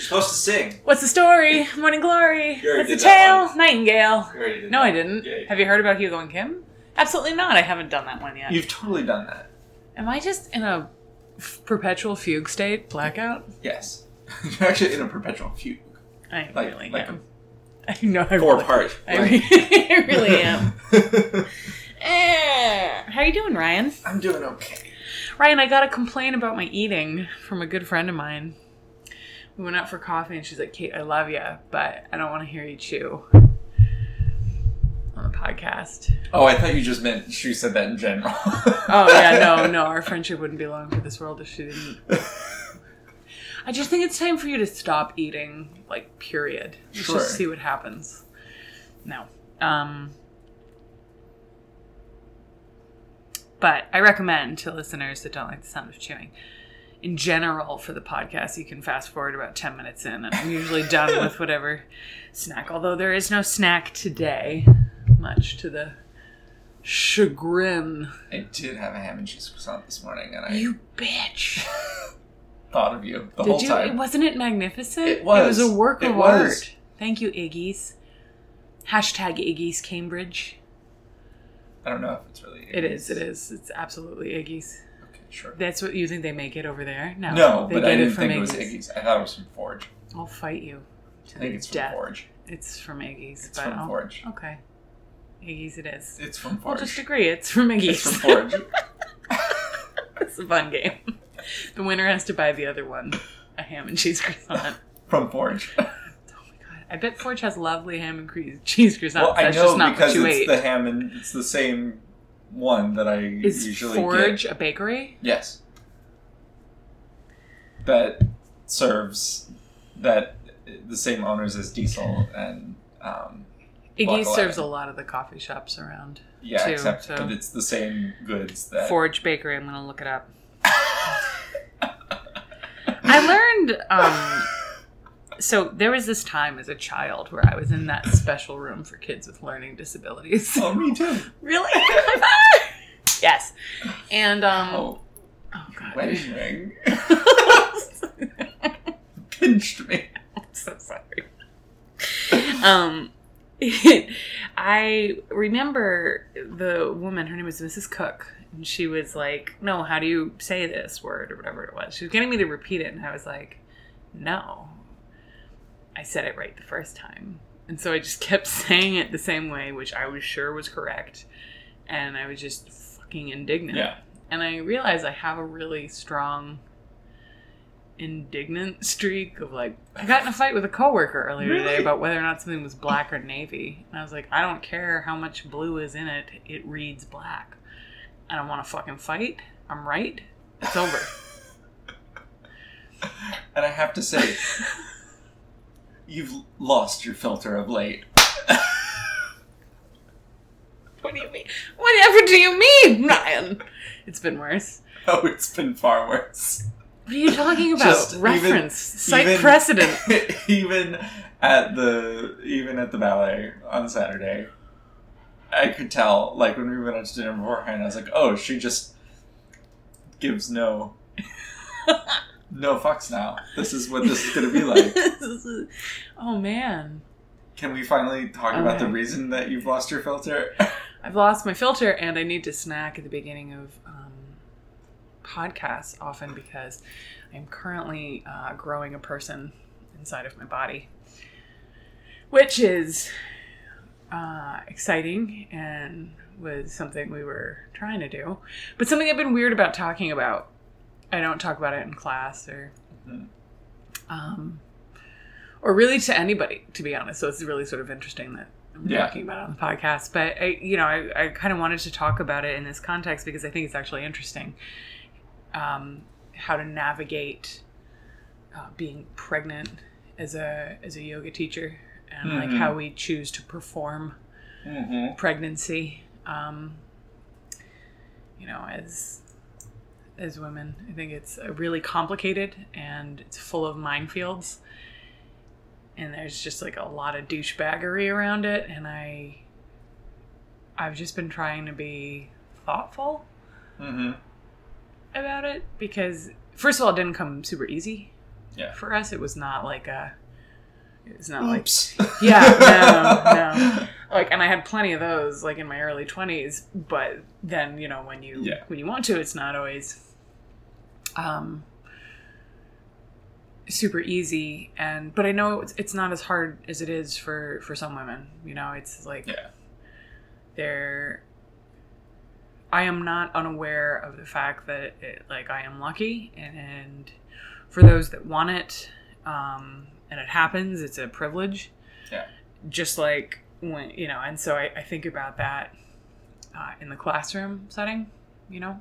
You're supposed to sing. What's the story? Morning Glory. What's the tale? Nightingale. Already did No. I didn't. Yeah, Have you heard about Hugo and Kim? Absolutely not. I haven't done that one yet. You've totally done that. Am I just in a f- perpetual fugue state? Blackout? Yes. You're actually in a perpetual fugue. I Like, really like am. I know I four really, part. I, re- I really am. Eh. How are you doing, Ryan? I'm doing okay. Ryan, I got a complaint about my eating from a good friend of mine. We went out for coffee and she's like, Kate, I love you, but I don't want to hear you chew on the podcast. Oh, I thought you just meant she said that in general. Oh, yeah, no, no, our friendship wouldn't be long for this world if she didn't. I just think it's time for you to stop eating, like, period. Let's Sure. just see what happens. No. Um, but I recommend to listeners that don't like the sound of chewing. In general, for the podcast, you can fast forward about 10 minutes in, and I'm usually done with whatever snack. Although there is no snack today, much to the chagrin. I did have a ham and cheese croissant this morning, and I You bitch. thought of you the whole Did you? time. Wasn't it magnificent? It was. It was a work It of was. art. Thank you, Iggy's. Hashtag Iggy's Cambridge. I don't know if it's really. It is. It is. It's absolutely Iggy's. Sure. That's what you think they make it over there? No. No, they but get I it didn't from think it was Iggy's. Iggy's. I thought it was from Forge. I'll fight you. I think it's from. Forge. It's from Iggy's. It's but from I'll- Forge. Okay. Iggy's it is. It's from Forge. We'll just agree. It's from Iggy's. It's from Forge. it's a fun game. The winner has to buy the other one a ham and cheese croissant. from Forge. Oh my god! I bet Forge has lovely ham and cheese croissants. well, I That's know because it's ate. the ham and it's the same one that I Is usually Forge get. a bakery? Yes. That serves that the same owners as Diesel and um, Iggy serves a lot of the coffee shops around. yeah, Too, except so- but it's the same goods that Forge Bakery. I'm gonna look it up. I learned. Um, so there was this time as a child where I was in that special room for kids with learning disabilities. oh, me too. really? yes. And um. Oh, Oh god. wedding ring pinched me. I'm so sorry. um, I remember the woman. Her name was Mrs. Cook, and she was like, "No, how do you say this word or whatever it was?" She was getting me to repeat it, and I was like, "No, I said it right the first time." And so I just kept saying it the same way, which I was sure was correct, and I was just fucking indignant. Yeah. And I realized I have a really strong indignant streak of like I got in a fight with a coworker earlier today about whether or not something was black or navy. And I was like, I don't care how much blue is in it, it reads black. I don't want to fucking fight. I'm right. It's over. And I have to say, you've lost your filter of late. what do you mean? Whatever do you mean, Ryan? It's been worse. Oh, it's been far worse. What are you talking about? Just even- Reference, cite even- precedent. even at the even at the ballet on Saturday, I could tell. Like when we went out to dinner beforehand, I was like, "Oh, she just gives no no fucks now. This is what this is going to be like." oh man. Can we finally talk about the reason that you've lost your filter? I've lost my filter and I need to snack at the beginning of um, podcasts often because I'm currently uh, growing a person inside of my body, which is uh, exciting and was something we were trying to do, but something I've been weird about talking about. I don't talk about it in class or. Mhm. Um, or really to anybody, to be honest. So it's really sort of interesting that I'm Yeah. talking about it on the podcast. But I, you know, I, I kind of wanted to talk about it in this context because I think it's actually interesting um, how to navigate uh, being pregnant as a as a yoga teacher and like Mhm. how we choose to perform mm-hmm. pregnancy. Um, you know, as as women, I think it's uh, really complicated and it's full of minefields. And there's just like a lot of douchebaggery around it, and I, I've just been trying to be thoughtful Mm-hmm. about it because, first of all, it didn't come super easy Yeah. For us, it was not like a. It's not like yeah, no, no. Like, and I had plenty of those, like in my early twenties. But then, you know, when you Yeah. when you want to, it's not always um super easy. And but I know it's, it's not as hard as it is for for some women. You know, it's like Yeah. they're. I am not unaware of the fact that it, like I am lucky, and, and for those that want it, um, and it happens, it's a privilege. Yeah. Just like when you know, and so I, I think about that uh, in the classroom setting, you know,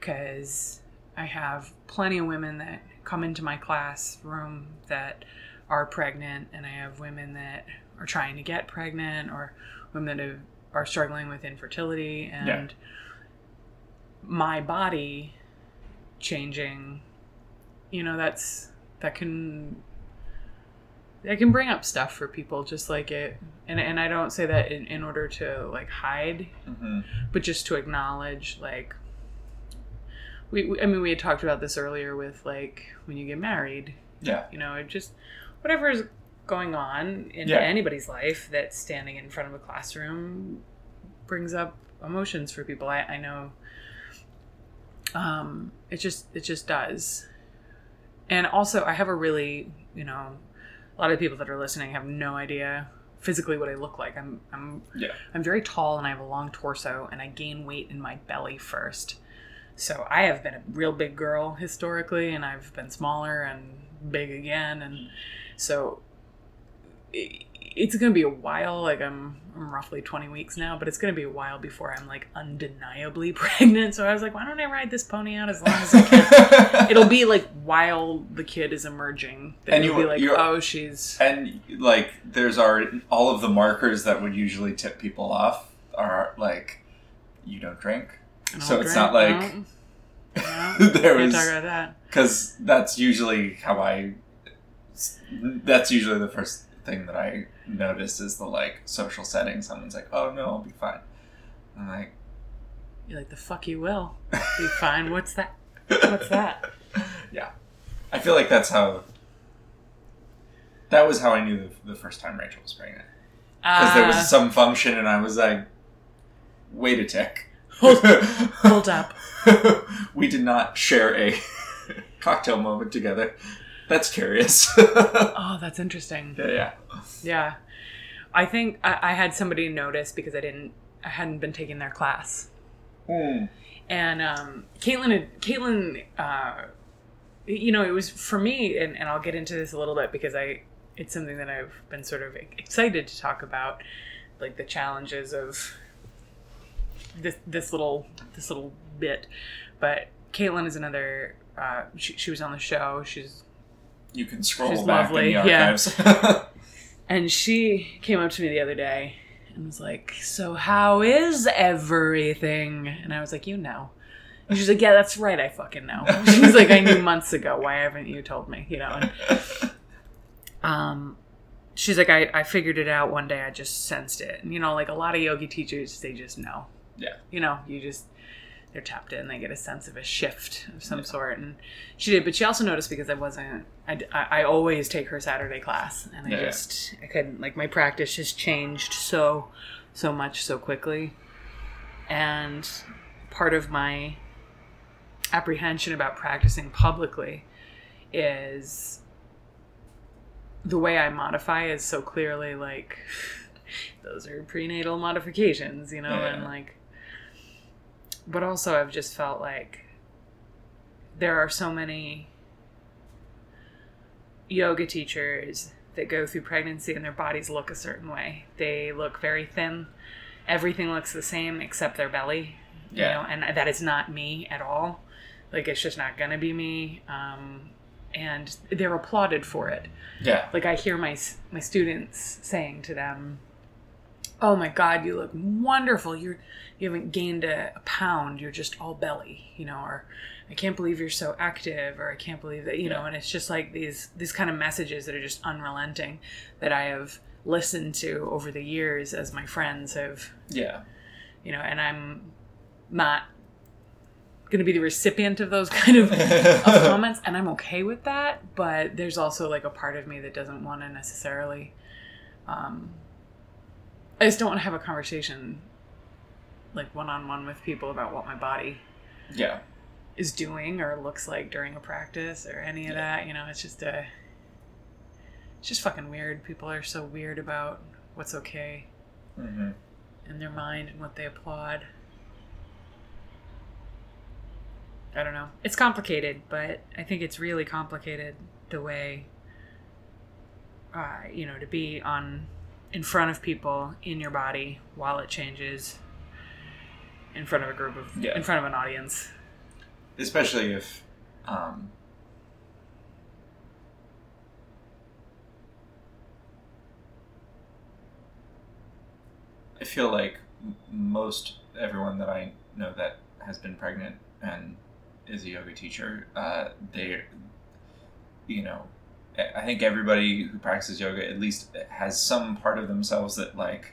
because I have plenty of women that come into my classroom that are pregnant, and I have women that are trying to get pregnant, or women that have, are struggling with infertility, and Yeah. my body changing. You know, that's that can that can bring up stuff for people, just like it. And and I don't say that in, in order to like hide hmm but just to acknowledge like we, we i mean we had talked about this earlier with like when you get married Yeah. you know it just whatever is going on in Yeah. anybody's life that's standing in front of a classroom brings up emotions for people i, I know um it just it just does and also i have a really you know a lot of people that are listening have no idea physically what i look like i'm i'm Yeah. I'm very tall and I have a long torso and I gain weight in my belly first. So I have been a real big girl historically and I've been smaller and big again and so i- it's going to be a while like I'm I'm roughly 20 weeks now, but it's going to be a while before I'm like undeniably pregnant. So I was like, why don't I ride this pony out as long as I can? It'll be like while the kid is emerging. And you'll be like, oh, she's and like there's our all of the markers that would usually tip people off are like you don't drink an so it's not like No. No. there Can't was talk about that. because that's usually how I. That's usually the first thing that I notice is the like social setting. Someone's like, "Oh no, I'll be fine." I'm like, You're like, the fuck you will. Be fine. What's that? What's that? yeah. I feel like that's how. That was how I knew the, the first time Rachel was pregnant because there Uh, was some function and I was like, "Wait a tick." Hold- hold up. we did not share a cocktail moment together. That's curious. oh, that's interesting. yeah, yeah. Yeah. I think I, I had somebody notice because I didn't, I hadn't been taking their class. Hmm. And um, Caitlin, had, Caitlin, uh, you know, it was for me, and, and I'll get into this a little bit because I, it's something that I've been sort of excited to talk about, like the challenges of this this little this little bit. But Caitlin is another. Uh, she, she was on the show. She's You can scroll She's back lovely, in the yeah. And she came up to me the other day and was like, So, how is everything? And I was like, You know. And she's like, Yeah, that's right. I fucking know. She's like, I knew months ago. Why haven't you told me? You know? And, um, she's like, I, I figured it out one day. I just sensed it. And, you know, like a lot of yogi teachers, they just know. Yeah. You know, you just, they're tapped in. They get a sense of a shift of some sort. And she did. But she also noticed because I wasn't, I, I, I always take her Saturday class. And I Yeah, yeah. just, I couldn't, like, my practice has changed so, so much so quickly. And part of my apprehension about practicing publicly is the way I modify is so clearly like those are prenatal modifications, you know, Yeah. and like but also I've just felt like there are so many yoga teachers that go through pregnancy and their bodies look a certain way. They look very thin. Everything looks the same except their belly. You Yeah. know, and that is not me at all. Like it's just not gonna be me. Um, and they're applauded for it yeah. like I hear my my students saying to them, "Oh my God, you look wonderful. You're you haven't gained a, a pound. You're just all belly, you know." Or I can't believe you're so active, or I can't believe that you know. And it's just like these these kind of messages that are just unrelenting that I have listened to over the years as my friends have Yeah. you know, and I'm not going to be the recipient of those kind of, of comments, and I'm okay with that. But there's also like a part of me that doesn't want to necessarily. Um, I just don't want to have a conversation, like one on one with people about what my body Yeah. is doing or looks like during a practice or any of that. You know, it's just a. It's just fucking weird. People are so weird about what's okay hmm in their mind and what they applaud. I don't know. It's complicated, but I think it's really complicated the way, uh, you know, to be on in front of people in your body while it changes, in front of a group of, Yeah. in front of an audience. Especially if, um, I feel like most everyone that I know that has been pregnant and is a yoga teacher, uh, they, you know, I think everybody who practices yoga at least has some part of themselves that like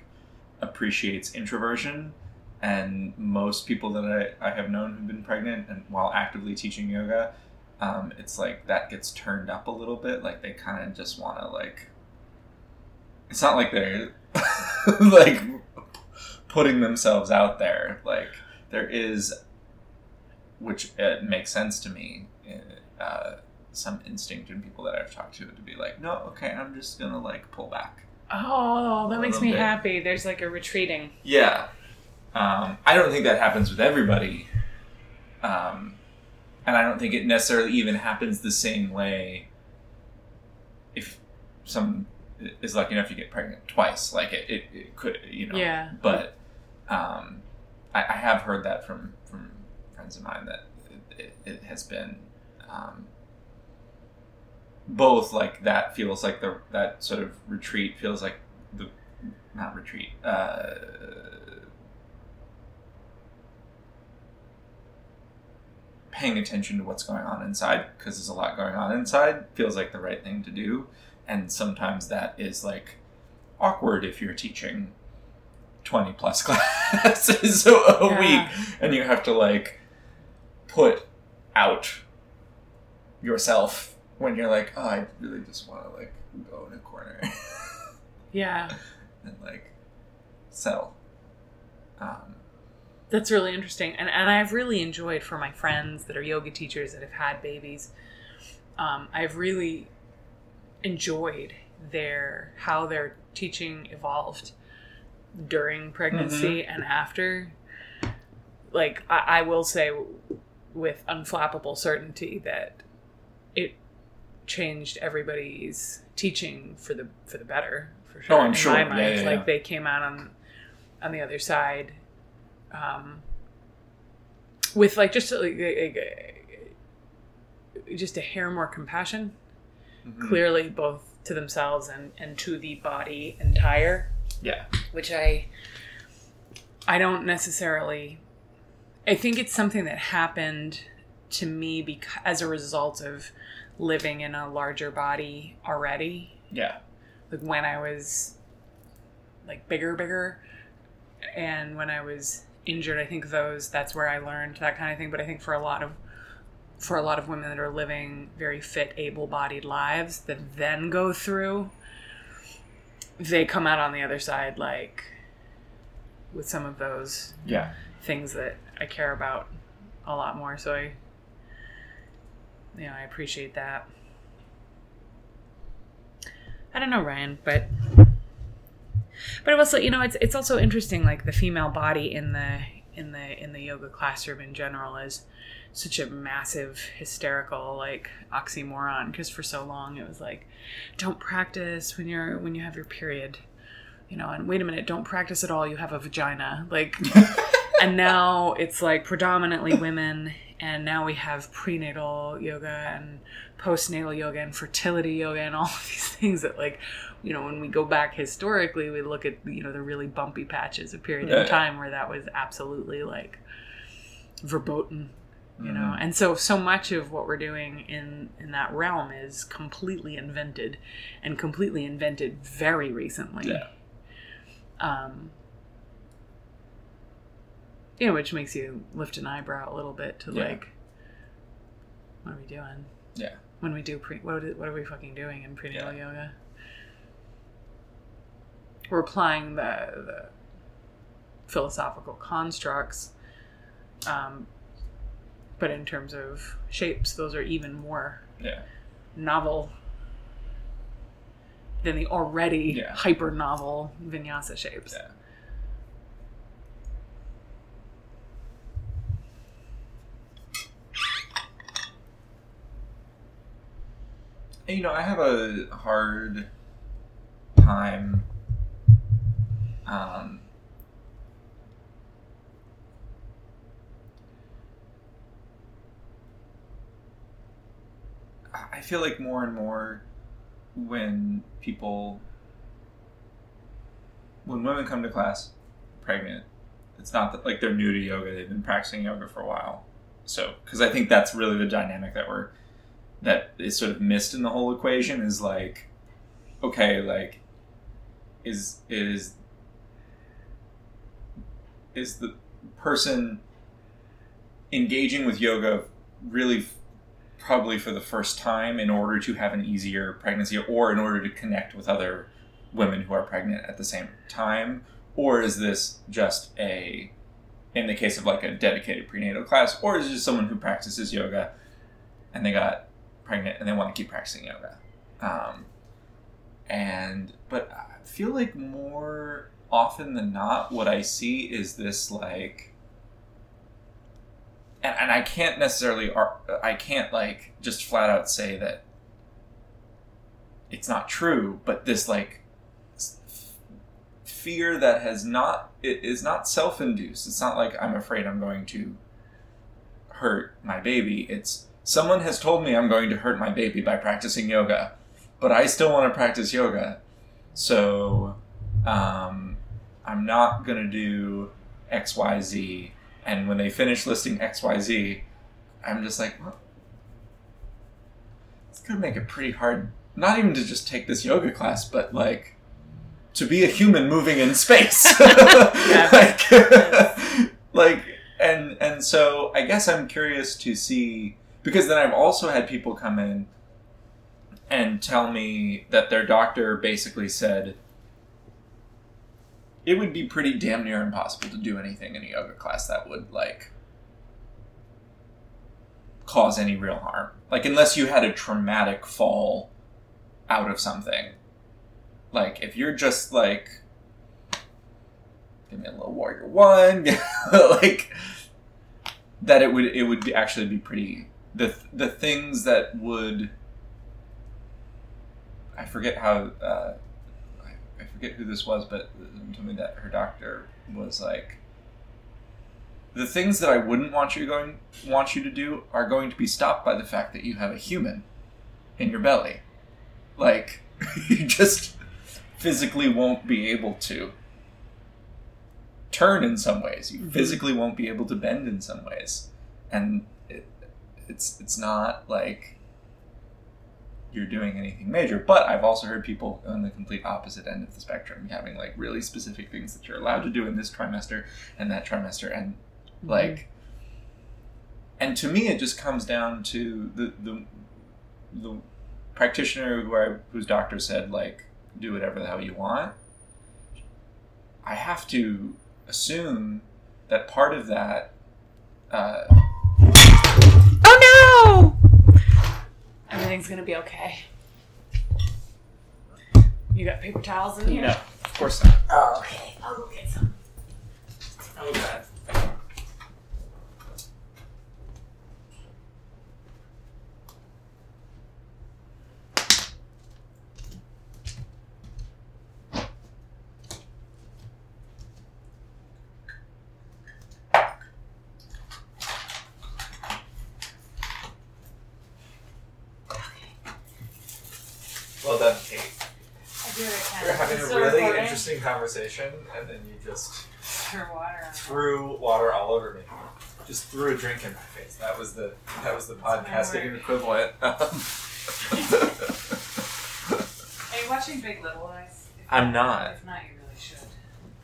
appreciates introversion. And most people that I, I have known who've been pregnant and while actively teaching yoga um, it's like that gets turned up a little bit. Like they kind of just want to like it's not like they're like putting themselves out there. Like there is which uh, makes sense to me uh, some instinct in people that i've talked to to be like no okay i'm just gonna like pull back Oh, that makes me bit. happy. There's like a retreating. Yeah. Um, I don't think that happens with everybody. Um, and I don't think it necessarily even happens the same way if someone is lucky enough to get pregnant twice. Like it, it, it could, you know. Yeah. But um, I, I have heard that from, from friends of mine that it, it, it has been um, both like that feels like the that sort of retreat feels like the not retreat uh, paying attention to what's going on inside because there's a lot going on inside feels like the right thing to do and sometimes that is like awkward if you're teaching 20 plus classes a Yeah. week and you have to like put out yourself when you're like oh i really just want to like go in a corner Yeah. and like settle um, That's really interesting. And, and I've really enjoyed for my friends that are yoga teachers that have had babies. Um, I've really enjoyed their how their teaching evolved during pregnancy and after. Like I, I will say with unflappable certainty that changed everybody's teaching for the for the better for sure. Oh, I'm in sure. my mind, yeah, like yeah. they came out on on the other side um, with like just like, like, just a hair more compassion mhm. clearly both to themselves and and to the body entire yeah which i i don't necessarily i think it's something that happened to me because as a result of living in a larger body already yeah like when I was like bigger, bigger, and when I was injured, I think those that's where I learned that kind of thing. But I think for a lot of for a lot of women that are living very fit, able-bodied lives that then go through, they come out on the other side like with some of those yeah things that I care about a lot more. So I, you know, I appreciate that. I don't know, Ryan, but but also, you know, it's it's also interesting. Like the female body in the in the in the yoga classroom in general is such a massive hysterical like oxymoron because for so long it was like don't practice when you're when you have your period you know and wait a minute don't practice at all you have a vagina like and now it's like predominantly women and now we have prenatal yoga and postnatal yoga and fertility yoga and all of these things that like you know when we go back historically we look at you know the really bumpy patches of period Yeah. in time where that was absolutely like verboten you know Mhm. and so so much of what we're doing in in that realm is completely invented and completely invented very recently Yeah. um you know, which makes you lift an eyebrow a little bit to Yeah. like, what are we doing? Yeah. When we do pre, what are, what are we fucking doing in prenatal yoga? We're applying the the philosophical constructs, um, but in terms of shapes, those are even more Yeah. novel than the already Yeah. hyper novel vinyasa shapes. Yeah. You know, I have a hard time um, I feel like more and more when people when women come to class pregnant it's not that like they're new to yoga they've been practicing yoga for a while. So because i think that's really the dynamic that we're that is sort of missed in the whole equation is like okay like is is is the person engaging with yoga really probably for the first time in order to have an easier pregnancy or in order to connect with other women who are pregnant at the same time? Or is this just a in the case of like a dedicated prenatal class or is it just someone who practices yoga and they got pregnant and they want to keep practicing yoga. Um, and but i feel like more often than not what i see is this like and, and i can't necessarily ar- i can't like just flat out say that it's not true but this like fear that has not it is not self-induced. It's not like i'm afraid i'm going to hurt my baby. It's someone has told me i'm going to hurt my baby by practicing yoga but i still want to practice yoga. So um, i'm not going to do xyz and when they finish listing xyz i'm just like well, it's going to make it pretty hard not even to just take this yoga class but like to be a human moving in space. Like, like and and so i guess i'm curious to see because then i've also had people come in and tell me that their doctor basically said it would be pretty damn near impossible to do anything in a yoga class that would like cause any real harm. Like unless you had a traumatic fall out of something. Like if you're just like give me a little warrior one like that it would it would actually be pretty the the things that would I forget how uh, I, I forget who this was, but told me that her doctor was like the things that I wouldn't want you going want you to do are going to be stopped by the fact that you have a human in your belly. Like you just physically won't be able to turn in some ways. You Mhm. physically won't be able to bend in some ways, and it's it's not like you're doing anything major. But I've also heard people on the complete opposite end of the spectrum having like really specific things that you're allowed to do in this trimester and that trimester, and like and to me it just comes down to the the, the practitioner who I, whose doctor said like do whatever the hell you want i have to assume that part of that uh, Oh no! Everything's gonna be okay. You got paper towels in here? no of course not Oh, okay. I'll go get some. oh god well done kate I do what I can. We're having It's a still really recording? interesting conversation, and then you just Pour water threw water all over me. Just threw a drink in my face. That was the that was the podcasting equivalent. Are you watching Big Little Lies? If I'm not. If not, you really should.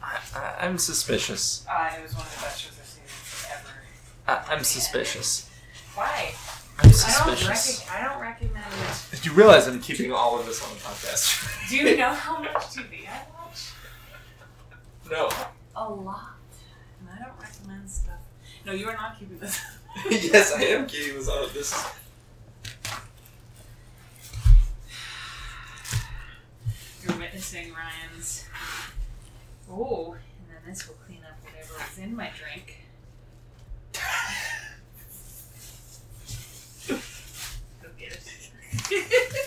I, I, I'm suspicious. Uh, it was one of the best shows I've seen I, I'm suspicious. Why? I'm I don't, suspicious. I don't recommend. Did you realize I'm keeping all of this on the podcast? Do you know how much TV I watch? No. A lot. And I don't recommend stuff. No, you are not keeping this. yes, I am keeping this on. This. You're witnessing Ryan's. Oh, and then this will clean up whatever was in my drink. Go get it.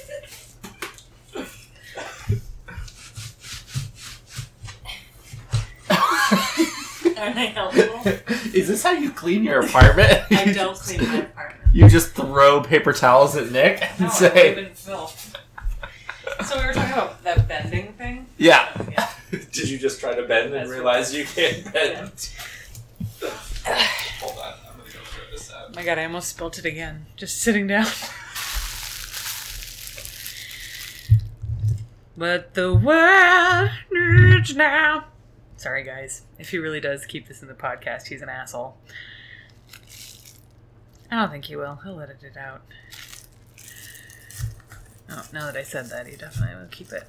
Aren't I helpful? is this how you clean your apartment? I don't clean my apartment. You just throw paper towels at Nick and No, I say, live filth. So we were talking about that bending thing. "Yeah." Yeah. Did you just try to bend and That's realize you can't bend? Hold on, I'm gonna go throw this out. Oh my god, I almost spilt it again. Just sitting down. What the world needs now. Sorry, guys. If he really does keep this in the podcast, he's an asshole. I don't think he will. He'll edit it out. Oh, now that I said that, he definitely will keep it.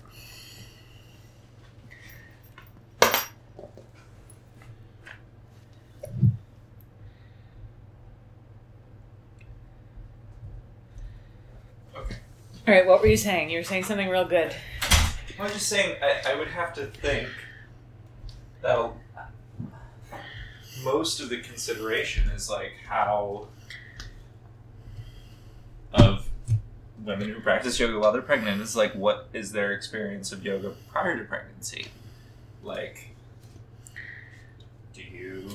Okay. All right, what were you saying? You were saying something real good. I was just saying, I, I would have to think that a- most of the consideration is like how of women who practice yoga while they're pregnant is like what is their experience of yoga prior to pregnancy? Like, do you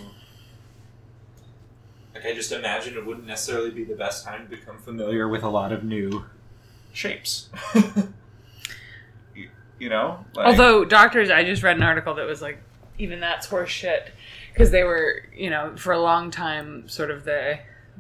like? I just imagine it wouldn't necessarily be the best time to become familiar with a lot of new shapes. you, you know, like, Although doctors, I just read an article that was like, even that's horse shit, because they were, you know, for a long time, sort of the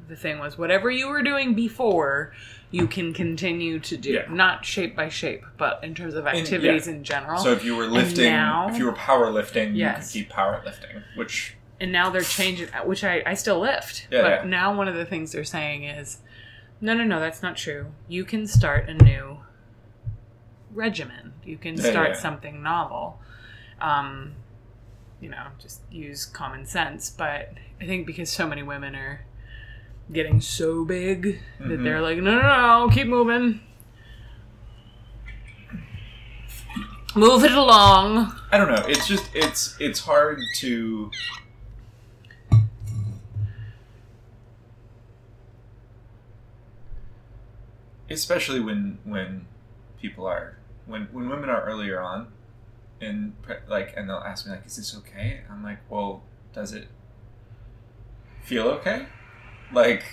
the thing was whatever you were doing before, you can continue to do, Yeah. not shape by shape, but in terms of activities in general. So if you were lifting, now- if you were powerlifting, Yes. you could keep powerlifting, which and now they're changing, which I I still lift, Yeah, but yeah. now one of the things they're saying is, no, no, no, that's not true. You can start a new regimen. You can Yeah, start yeah. something novel. Um, you know, just use common sense. But I think because so many women are getting so big that Mhm. they're like, no, no, no, keep moving. Move it along. I don't know. It's just it's it's hard to. Especially when when people are when when women are earlier on, and like and they'll ask me like, "Is this okay?" I'm like, "Well, does it feel okay?" Like,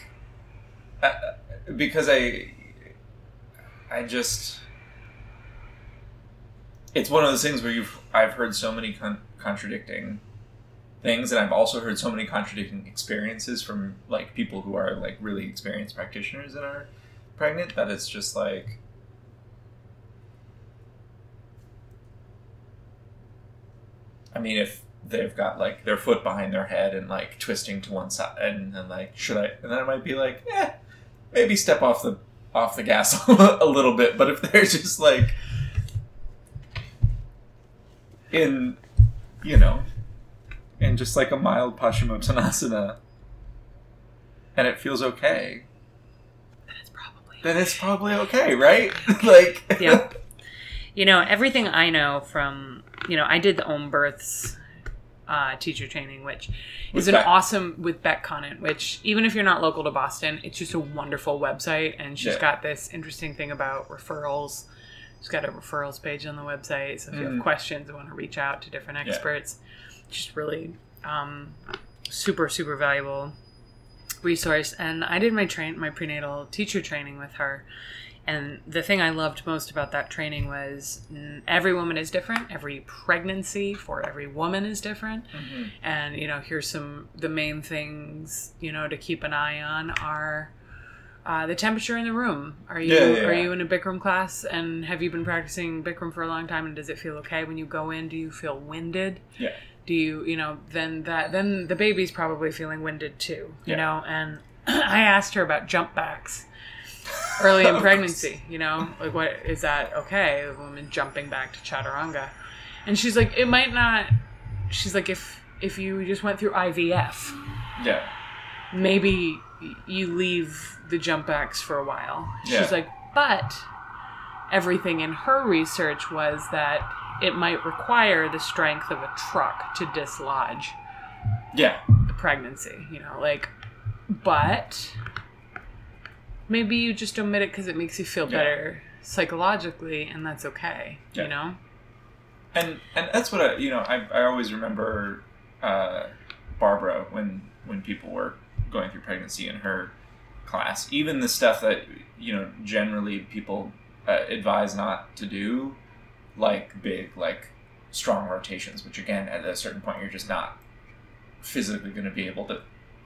I, because I I just it's one of those things where you've I've heard so many con- contradicting things, and I've also heard so many contradicting experiences from like people who are like really experienced practitioners and are pregnant that it's just like. I mean, if they've got like their foot behind their head and like twisting to one side, and then like, should I? And then I might be like, eh, maybe step off the off the gas a little bit. But if they're just like in, you know, in just like a mild Paschimottanasana, and it feels okay, That's probably then it's probably okay, right? like, Yeah. you know everything i know from you know i did the Open Births uh, teacher training which is an awesome with Bec Conant which even if you're not local to boston it's just a wonderful website and she's Yeah. got this interesting thing about referrals she's got a referrals page on the website so if you Mm. have questions and want to reach out to different Yeah. experts just really um, super super valuable resource and i did my train my prenatal teacher training with her and the thing I loved most about that training was every woman is different. Every pregnancy for every woman is different. Mhm. And, you know, here's some, the main things, you know, to keep an eye on are uh, the temperature in the room. Are you, Yeah, yeah, are you in a Bikram class and have you been practicing Bikram for a long time and does it feel okay when you go in? Do you feel winded? Yeah. do you you know then that then the baby's probably feeling winded too you know and i asked her about jump backs early in pregnancy you know like what is that okay a woman jumping back to chaturanga and she's like it might not she's like if if you just went through ivf Yeah. maybe you leave the jump backs for a while. Yeah. She's like, but everything in her research was that it might require the strength of a truck to dislodge Yeah. the pregnancy, you know, like, but maybe you just omit it because it makes you feel Yeah. better psychologically, and that's okay, Yeah. you know? and and that's what I you know I, I always remember uh, Barbara when when people were going through pregnancy in her class even the stuff that you know generally people uh, advise not to do like big like strong rotations which again at a certain point you're just not physically going to be able to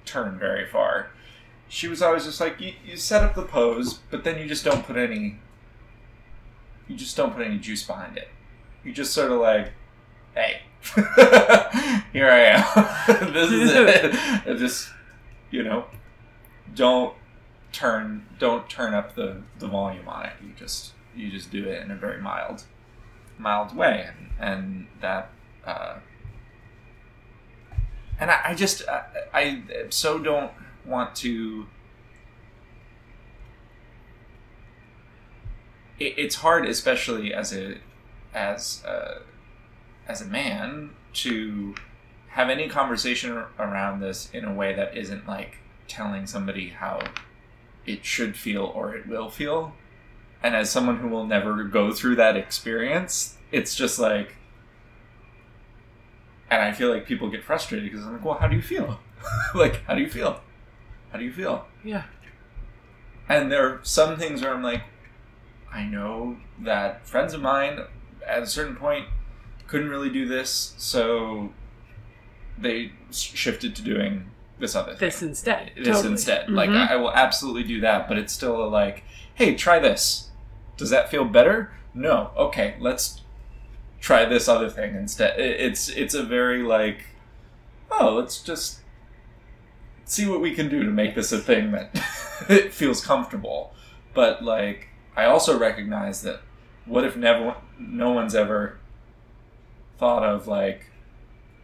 turn very far she was always just like you, you set up the pose but then you just don't put any you just don't put any juice behind it you just sort of like, hey, here I am. this is it. And just, you know, don't turn don't turn up the, the volume on it. You just you just do it in a very mild mild way, and and that. Uh, and I, I just I, I so don't want to. It, it's hard, especially as a as a, as a man to have any conversation around this in a way that isn't like telling somebody how it should feel or it will feel. And as someone who will never go through that experience, it's just like and I feel like people get frustrated because I'm like, well, how do you feel? like, how do you feel? How do you feel? Yeah. And there are some things where I'm like, I know that friends of mine at a certain point couldn't really do this, so they shifted to doing this other thing. This instead. this Totally. instead. Like, Mhm. I will absolutely do that, but it's still a like, hey, try this. Does that feel better? No. Okay, let's try this other thing instead. It's it's a very like, oh, let's just see what we can do to make this a thing that it feels comfortable. But like, I also recognize that what if never no one's ever thought of like,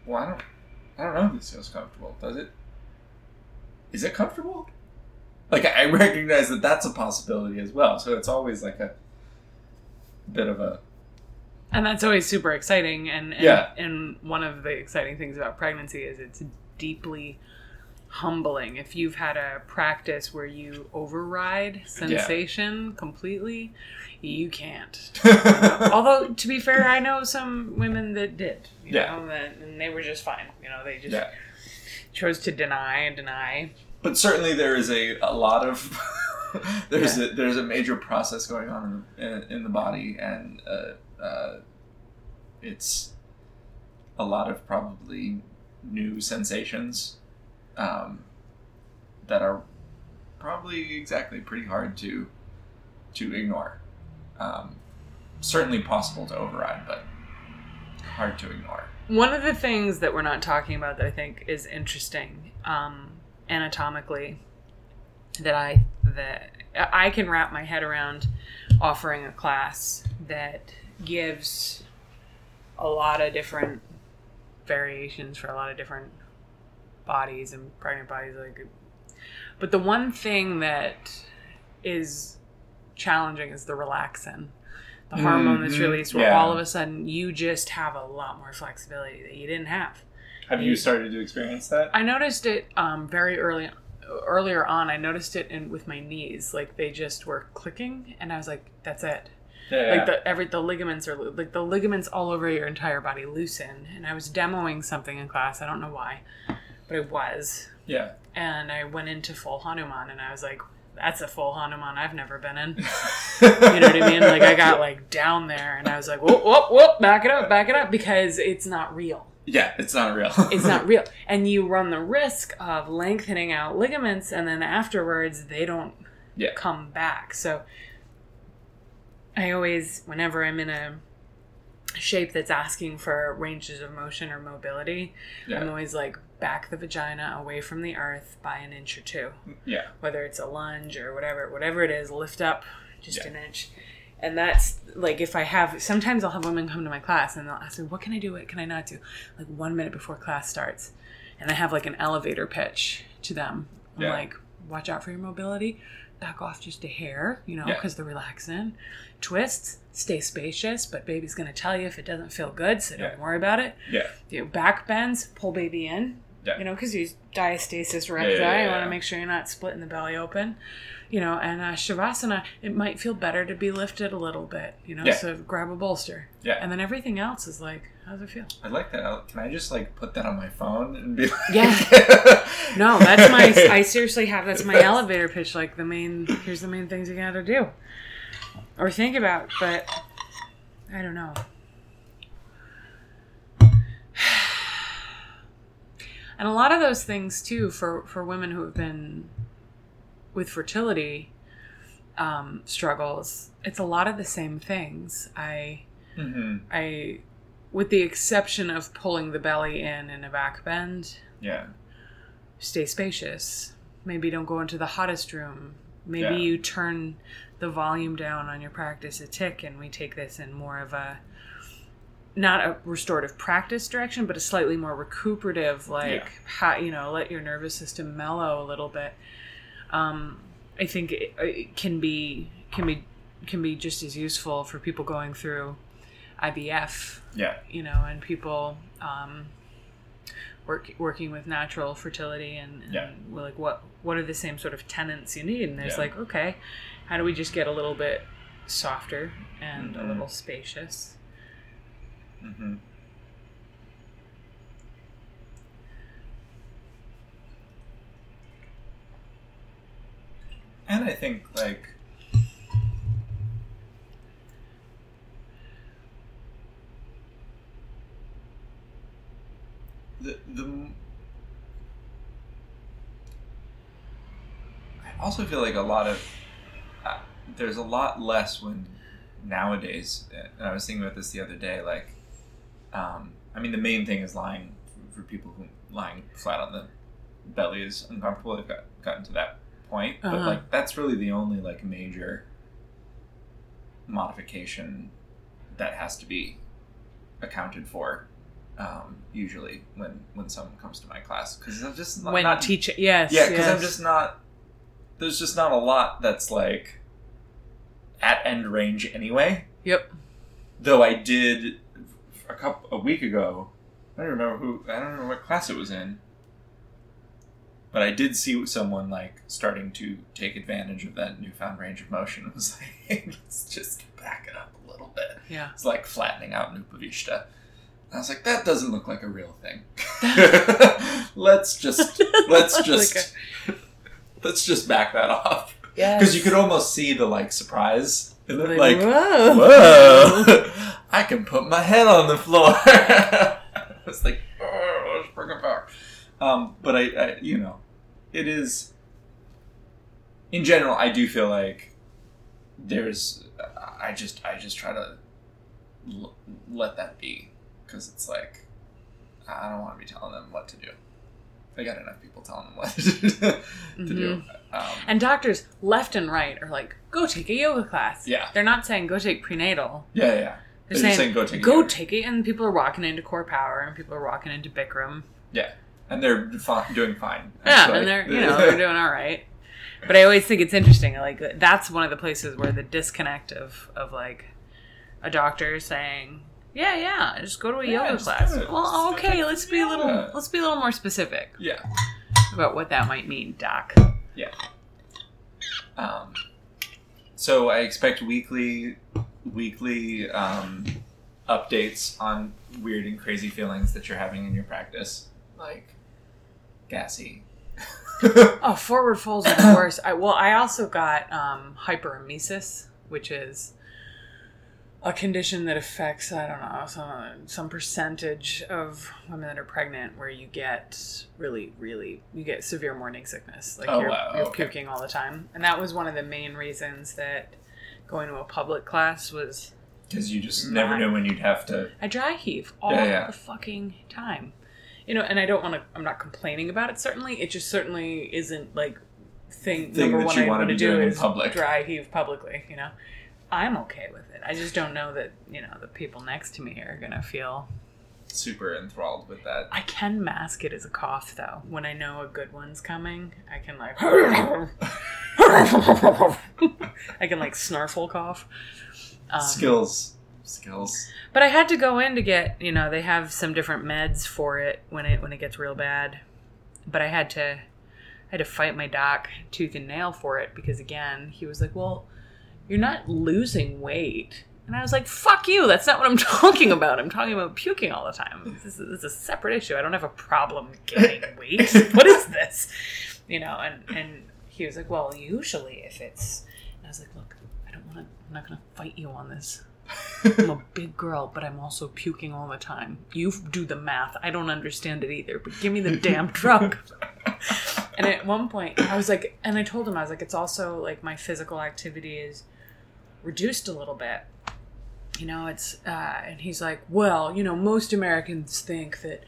well, I don't, I don't know if this feels comfortable. Does it? Is it comfortable? Like I recognize that that's a possibility as well. So it's always like a bit of a and that's always super exciting and, and Yeah. and one of the exciting things about pregnancy is it's deeply humbling if you've had a practice where you override sensation completely you can't. Although to be fair i know some women that did you Yeah. know that, and they were just fine you know they just yeah. chose to deny and deny. But certainly there is a, a lot of there's a there's a major process going on in, in the body, and uh, uh, it's a lot of probably new sensations um, that are probably exactly pretty hard to to ignore. Um, certainly possible to override, but hard to ignore. One of the things that we're not talking about that I think is interesting um, anatomically that I that I can wrap my head around offering a class that gives a lot of different variations for a lot of different bodies and pregnant bodies like but the one thing that is challenging is the relaxin the hormone that's Mhm, released where yeah. all of a sudden you just have a lot more flexibility that you didn't have Have you started to experience that? I noticed it um, very early, earlier on. I noticed it in with my knees, like they just were clicking, and I was like, "That's it." Yeah. Like the every the ligaments are like the ligaments all over your entire body loosen. And I was demoing something in class. I don't know why, but it was. yeah. And I went into full Hanuman, and I was like, "That's a full Hanuman I've never been in." You know what I mean? Like I got like down there, and I was like, "Whoop, whoop, whoop! Back it up, back it up," because it's not real. Yeah, it's not real. it's not real. And you run the risk of lengthening out ligaments and then afterwards they don't Yeah. come back. So I always whenever I'm in a shape that's asking for ranges of motion or mobility, Yeah. I'm always like back the vagina away from the earth by an inch or two. Yeah. Whether it's a lunge or whatever, whatever it is, lift up just Yeah. an inch. And that's like if I have sometimes I'll have women come to my class and they'll ask me, What can I do? What can I not do? Like one minute before class starts. And I have like an elevator pitch to them. I'm Yeah. like, watch out for your mobility. Back off just a hair, you know, Yeah. because they're relaxing. Twists, stay spacious, but baby's going to tell you if it doesn't feel good, so don't Yeah. worry about it. Yeah. You know, back bends, pull baby in. Yeah. You know, because you diastasis recti. yeah, yeah, you want to make sure you're not splitting the belly open. You know, and uh, Shavasana, it might feel better to be lifted a little bit. You know, so grab a bolster. Yeah. And then everything else is like, how does it feel? I like that. Can I just like put that on my phone and be like, Yeah. No, that's my. I seriously have that's my elevator pitch. Like the main. Here's the main things you got to do, or think about. But I don't know. And a lot of those things too for for women who have been with fertility um, struggles. It's a lot of the same things. I hmm I, with the exception of pulling the belly in in a back bend, Yeah. stay spacious. Maybe don't go into the hottest room. Maybe Yeah. you turn the volume down on your practice a tick and we take this in more of a not a restorative practice direction, but a slightly more recuperative, like Yeah. how you know, let your nervous system mellow a little bit. Um, I think it, it can be can be can be just as useful for people going through IVF Yeah. you know, and people um, work working with natural fertility and, and Yeah. like what what are the same sort of tenants you need? And there's Yeah. like, okay, how do we just get a little bit softer and Mhm. a little spacious? Hmm And I think like the the I also feel like a lot of uh, there's a lot less when nowadays and I was thinking about this the other day like um, I mean the main thing is lying for people who lying flat on the belly is uncomfortable they've got gotten to that point but Uh-huh. like that's really the only like major modification that has to be accounted for um, usually when when someone comes to my class because I'm just not, when not teaching, yes, yeah, because I'm just not. There's just not a lot that's like at end range anyway. Yep. Though I did a couple a week ago. I don't remember who. I don't remember what class it was in. But I did see someone like starting to take advantage of that newfound range of motion. It was like, let's just back it up a little bit. Yeah. It's like flattening out Nupavishta. I was like, that doesn't look like a real thing. let's just let's Like just let's just back that off Yeah, because you could almost see the like surprise like, like whoa. whoa i can put my head on the floor. I was like oh, let's bring it back. Um, but I, I you know it is in general i do feel like there's i just i just try to l- let that be. Because it's like i don't want to be telling them what to do. They got enough people telling them what to do. Um, And doctors left and right are like, go take a yoga class. Yeah. They're not saying go take prenatal. yeah yeah They're, They're saying, just saying go take a go take it, and people are walking into CorePower, and people are walking into Bikram. Yeah, and they're fi- doing fine. Yeah, and they're you know they're doing all right. But I always think it's interesting. Like that's one of the places where the disconnect of of like a doctor saying, "Yeah, yeah, just go to a Yeah, yoga class." Well, Just okay, let's be a little let's be a little more specific yeah, about what that might mean, doc. yeah. Um, so I expect weekly, weekly um, updates on weird and crazy feelings that you're having in your practice, like gassy. Oh, forward folds are the worst. I well, I also got um, hyperemesis, which is a condition that affects I don't know some some percentage of women that are pregnant, where you get really, really you get severe morning sickness, like Oh, you're, wow, you're okay. puking all the time, and that was one of the main reasons that going to a public class was because you just never knew when you'd have to. I dry heave all Yeah, yeah. the fucking time. You know, and I don't want to. I'm not complaining about it. Certainly, it just certainly isn't like thing, Thing number one I want to do in is public. dry heave publicly. You know, I'm okay with it. I just don't know that you know the people next to me are gonna feel. Super enthralled with that. I can mask it as a cough though. When I know a good one's coming, I can like. I can like snarfle cough. Um, skills, skills. But I had to go in to get, you know, they have some different meds for it when it when it gets real bad. But I had to I had to fight my doc tooth and nail for it because again, he was like, "Well, you're not losing weight." And I was like, "Fuck you. That's not what I'm talking about. I'm talking about puking all the time. This is, this is a separate issue. I don't have a problem gaining weight. what is this?" You know, and and he was like, "Well, usually if it's..." And I was like, "Look, I don't want to I'm not going to fight you on this. I'm a big girl, but I'm also puking all the time. You do the math. I don't understand it either, but give me the damn drug. and at one point, I was like, and I told him, I was like, it's also like my physical activity is reduced a little bit. You know, it's, uh, and he's like, well, you know, most Americans think that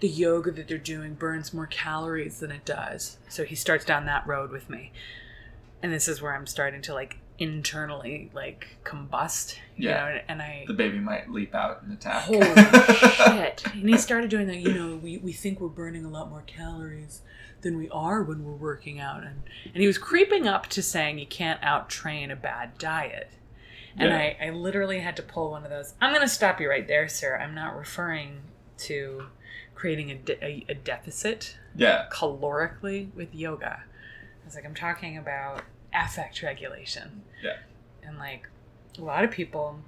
the yoga that they're doing burns more calories than it does. So he starts down that road with me. And this is where I'm starting to like internally like combust. You Yeah. know, and, I The baby might leap out and attack. Holy shit. And he started doing that, you know, we, we think we're burning a lot more calories than we are when we're working out. And, and he was creeping up to saying you can't out train a bad diet. And Yeah. I, I literally had to pull one of those. I'm going to stop you right there, sir. I'm not referring to creating a, de- a, a deficit Yeah, calorically with yoga. I was like, I'm talking about affect regulation. Yeah. And like a lot of people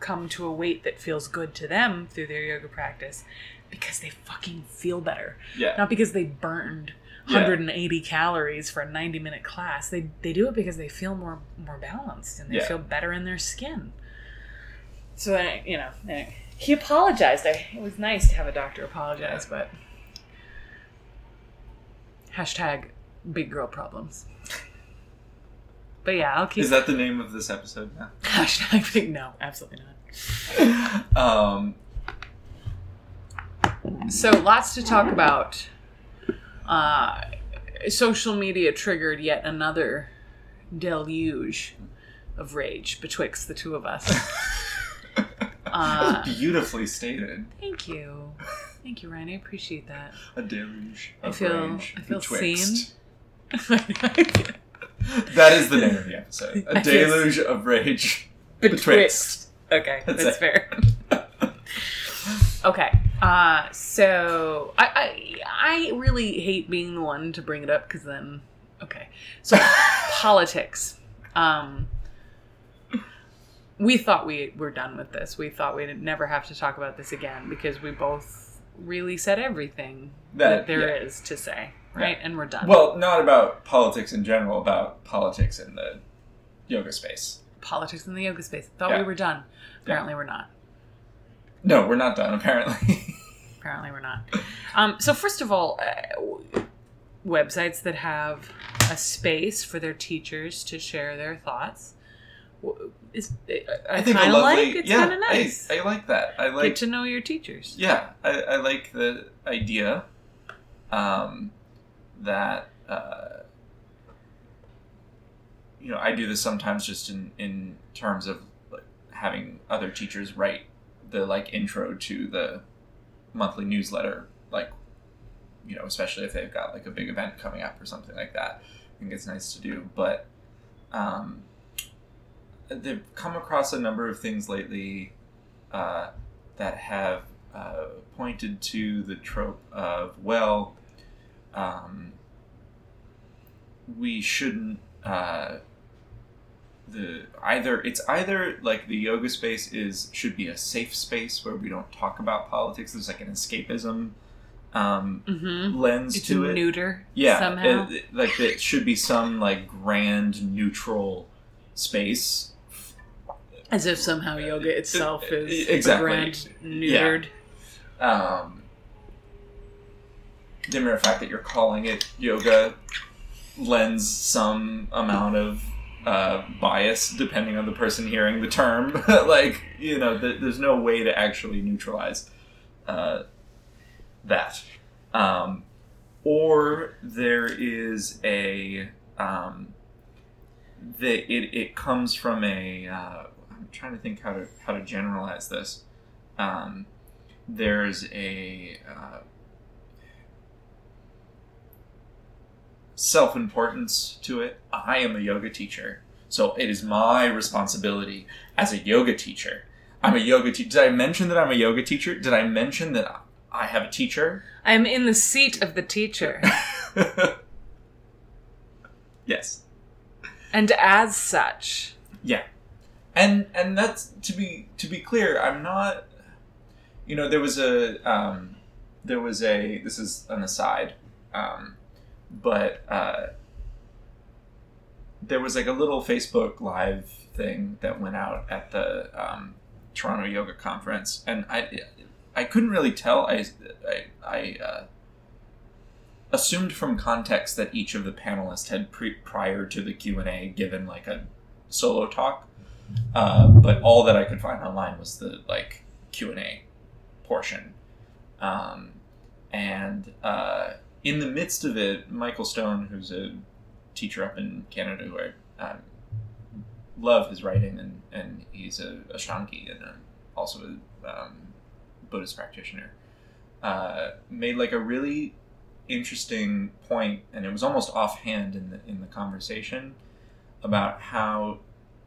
come to a weight that feels good to them through their yoga practice because they fucking feel better. yeah, Not because they burned Yeah. 180 calories for a 90 minute class. They they do it because they feel more more balanced and they Yeah. feel better in their skin. So I, you know, he apologized. I, it was nice to have a doctor apologize, but hashtag big girl problems. But yeah, I'll keep Is that the name of this episode now? hashtag big. No, absolutely not. um, So lots to talk about. Uh, social media triggered yet another deluge of rage betwixt the two of us. Uh, beautifully stated. Thank you, thank you, Ryan. I appreciate that. A deluge. I Of feel- rage I feel betwixt. seen. That is the name of the episode. A deluge of rage Betwixt. Okay, That's that's, fair. okay, uh, so I, I I really hate being the one to bring it up because then okay, so politics. Um, we thought we were done with this. We thought we'd never have to talk about this again because we both really said everything that, That- there is yeah. to say, right? And we're done. Well, not about politics in general, about politics in the yoga space. politics in the yoga space. Thought Yeah. we were done. Apparently, we're not. No, we're not done, apparently. Apparently, we're not. Um, so, first of all, uh, websites that have a space for their teachers to share their thoughts is I, I think kind of like. It's yeah, kind of nice. I, I like that. I like Get to know your teachers. Yeah, I, I like the idea um, that uh, you know I do this sometimes just in in terms of like, having other teachers write the like intro to the monthly newsletter, like you know, especially if they've got like a big event coming up or something like that. I think it's nice to do, but um, they've come across a number of things lately uh, that have uh, pointed to the trope of well, um, we shouldn't. Uh, the either it's either like the yoga space is should be a safe space where we don't talk about politics. There's like an escapism um, Mm-hmm. lens It's to it. neuter. Yeah, somehow. it- it- like it should be some like grand neutral space. As if somehow yoga itself Uh, is exactly. grand neutered. Um, the mere fact that you're calling it yoga lends some amount of uh, bias depending on the person hearing the term. like you know, th- there's no way to actually neutralize uh, that. Um, or there is a um, that it, it comes from a uh, I'm trying to think how to how to generalize this. Um, there's a self importance to it. I am a yoga teacher, so it is my responsibility as a yoga teacher. I'm a yoga teacher. Did I mention that I'm a yoga teacher? Did I mention that I have a teacher? I'm in the seat of the teacher. yes. And as such, Yeah, and and that's to be to be clear. I'm not. You know, there was a um, there was a. This is an aside, um, but uh, there was like a little Facebook live thing that went out at the um, Toronto Yoga Conference, and I I couldn't really tell. I I, I uh, assumed from context that each of the panelists had pre- prior to the Q and A given like a solo talk, uh, but all that I could find online was the like Q and A portion, um, and uh, in the midst of it, Michael Stone, who's a teacher up in Canada, who I um, love his writing, and, and he's a a Shanki and a, also a um, Buddhist practitioner, uh, made like a really interesting point, and it was almost offhand in the in the conversation about how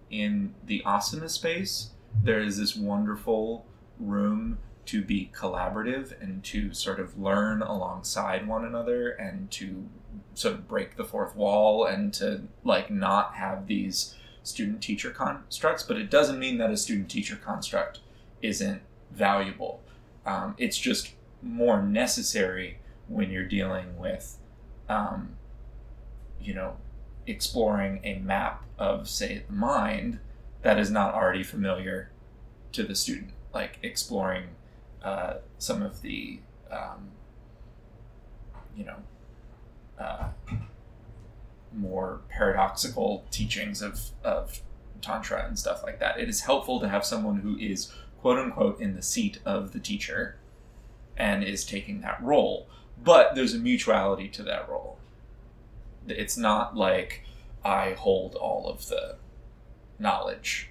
in the asana space there is this wonderful room to be collaborative and to sort of learn alongside one another and to sort of break the fourth wall and to like not have these student teacher constructs but it doesn't mean that a student teacher construct isn't valuable. Um, it's just more necessary when you're dealing with um, you know exploring a map of say the mind that is not already familiar to the student like exploring uh, some of the um, you know uh, more paradoxical teachings of, of tantra and stuff like that. It is helpful to have someone who is quote unquote in the seat of the teacher and is taking that role. But there's a mutuality to that role. It's not like i hold all of the knowledge.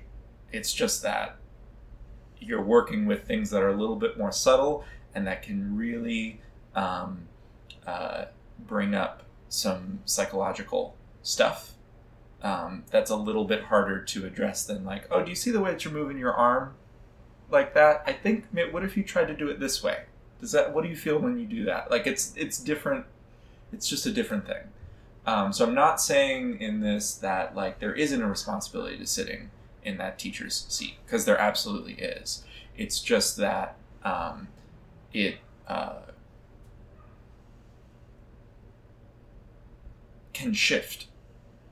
It's just that you're working with things that are a little bit more subtle and that can really um, uh, bring up some psychological stuff um, that's a little bit harder to address than like oh do you see the way that you're moving your arm like that? I think what if you tried to do it this way? Does that what do you feel when you do that? Like it's it's different it's just a different thing. Um, so i'm not saying in this that like there isn't a responsibility to sitting in that teacher's seat because there absolutely is. It's just that um, it uh, can shift.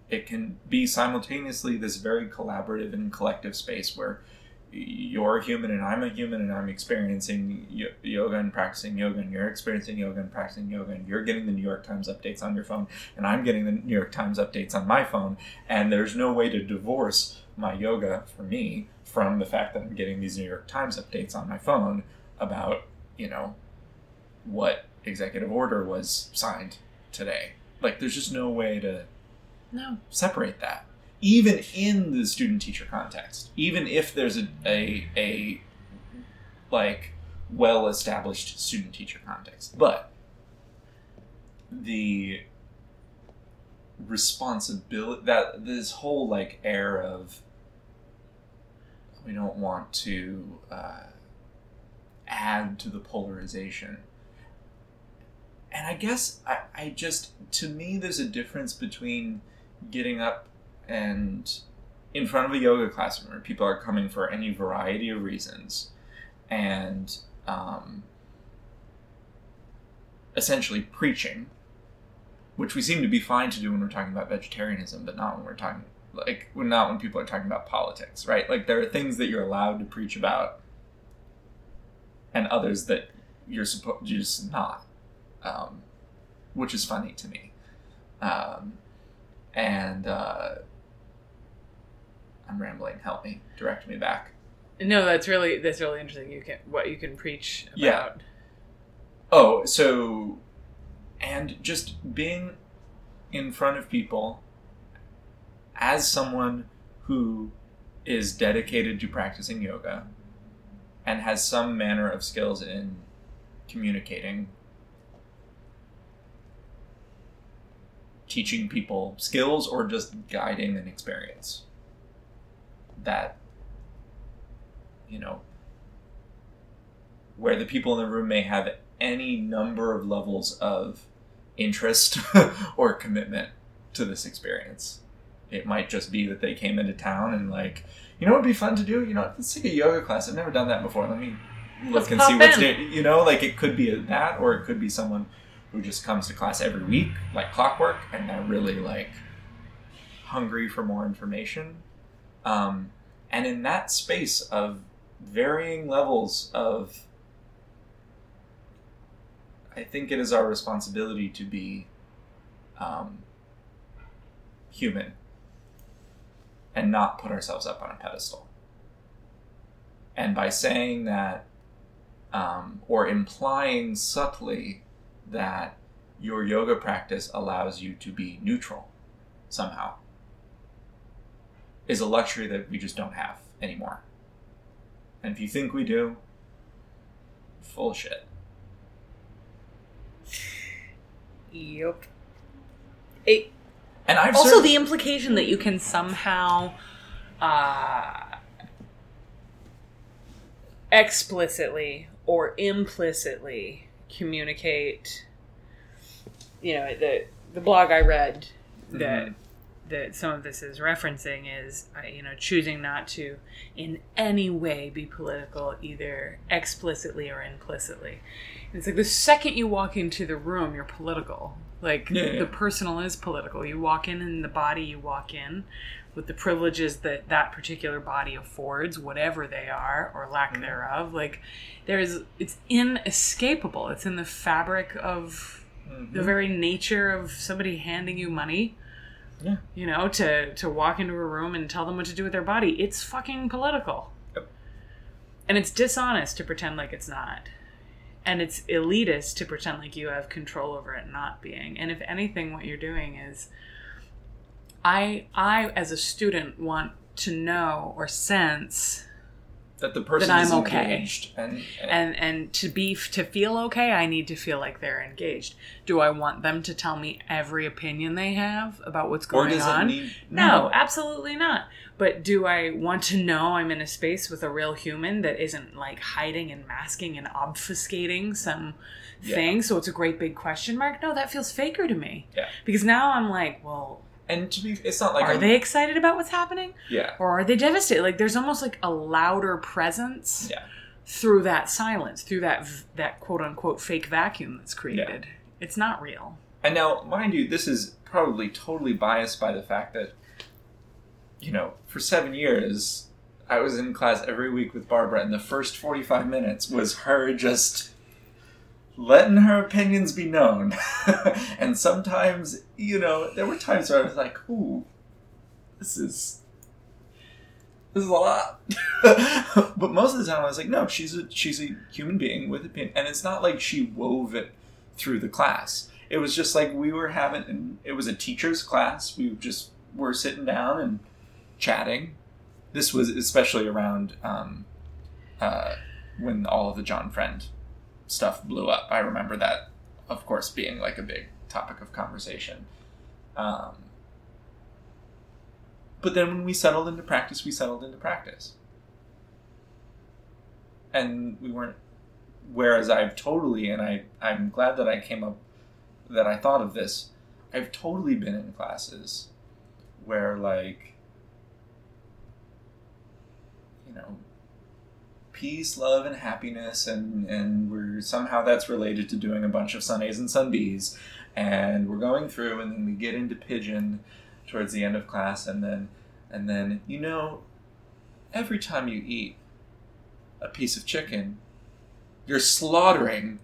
It can be simultaneously this very collaborative and collective space where you're a human and I'm a human and I'm experiencing yoga and practicing yoga and you're experiencing yoga and practicing yoga and you're getting the New York Times updates on your phone and I'm getting the New York Times updates on my phone and there's no way to divorce my yoga for me from the fact that I'm getting these New York Times updates on my phone about, you know, what executive order was signed today. Like there's just no way to no separate that even in the student teacher context, even if there's a, a, a like well established student teacher context. But the responsibility that this whole like air of we don't want to uh, add to the polarization and i guess I, I just to me there's a difference between getting up and in front of a yoga classroom where people are coming for any variety of reasons and um, essentially preaching, which we seem to be fine to do when we're talking about vegetarianism, but not when we're talking like when not when people are talking about politics, right? Like there are things that you're allowed to preach about, and others that you're supposed you're just not, um, which is funny to me. Um, and uh, I'm rambling. Help me. Direct me back. No, that's really that's really interesting. You can what you can preach about. Yeah. Oh, so and just being in front of people as someone who is dedicated to practicing yoga and has some manner of skills in communicating teaching people skills or just guiding an experience that you know where the people in the room may have any number of levels of interest or commitment to this experience. It might just be that they came into town and like you know it'd be fun to do? You know let's take a yoga class. I've never done that before. Let me look Let's and see what's there you know like it could be that or it could be someone who just comes to class every week like clockwork and they're really like hungry for more information um, and in that space of varying levels of i think it is our responsibility to be um, human and not put ourselves up on a pedestal. And by saying that um, or implying subtly that your yoga practice allows you to be neutral somehow is a luxury that we just don't have anymore. And if you think we do, full of shit. Yep. It, And I've also, served- the implication that you can somehow uh, explicitly or implicitly communicate. You know, the the blog I read that Mhm. That some of this is referencing is, you know, choosing not to in any way be political, either explicitly or implicitly. And it's like the second you walk into the room, you're political. Like Yeah, yeah. the personal is political. You walk in, and the body you walk in with the privileges that that particular body affords, whatever they are or lack Mhm. thereof. Like there's, it's inescapable. It's in the fabric of Mhm. the very nature of somebody handing you money Yeah. you know to to walk into a room and tell them what to do with their body it's fucking political Yep. and it's dishonest to pretend like it's not and it's elitist to pretend like you have control over it not being and if anything what you're doing is i i as a student want to know or sense that the person I'm is okay. engaged and, and, and and to be to feel okay i need to feel like they're engaged. Do i want them to tell me every opinion they have about what's going on? need no absolutely not. But do i want to know i'm in a space with a real human that isn't like hiding and masking and obfuscating some Yeah. thing? So it's a great big question mark? No that feels faker to me. Yeah. because now i'm like well and to be it's not like are I'm- they excited about what's happening yeah or are they devastated like there's almost like a louder presence yeah through that silence, through that that quote unquote fake vacuum that's created. It's not real. And now, mind you, this is probably totally biased by the fact that, you know, for seven years, I was in class every week with Barbara, and the first 45 minutes was her just letting her opinions be known. and sometimes, you know, there were times where I was like, ooh, this is. This is a lot, but most of the time I was like, no, she's a she's a human being with a opinion, and it's not like she wove it through the class. It was just like we were having. and It was a teacher's class. We just were sitting down and chatting. This was especially around um, uh, when all of the John Friend stuff blew up. I remember that, of course, being like a big topic of conversation. Um, but then when we settled into practice, we settled into practice. And we weren't whereas I've totally and I I'm glad that I came up that I thought of this. I've totally been in classes where like you know peace, love and happiness and and we're somehow that's related to doing a bunch of sun A's and sun B's and we're going through and then we get into pigeon towards the end of class and then and then you know every time you eat a piece of chicken you're slaughtering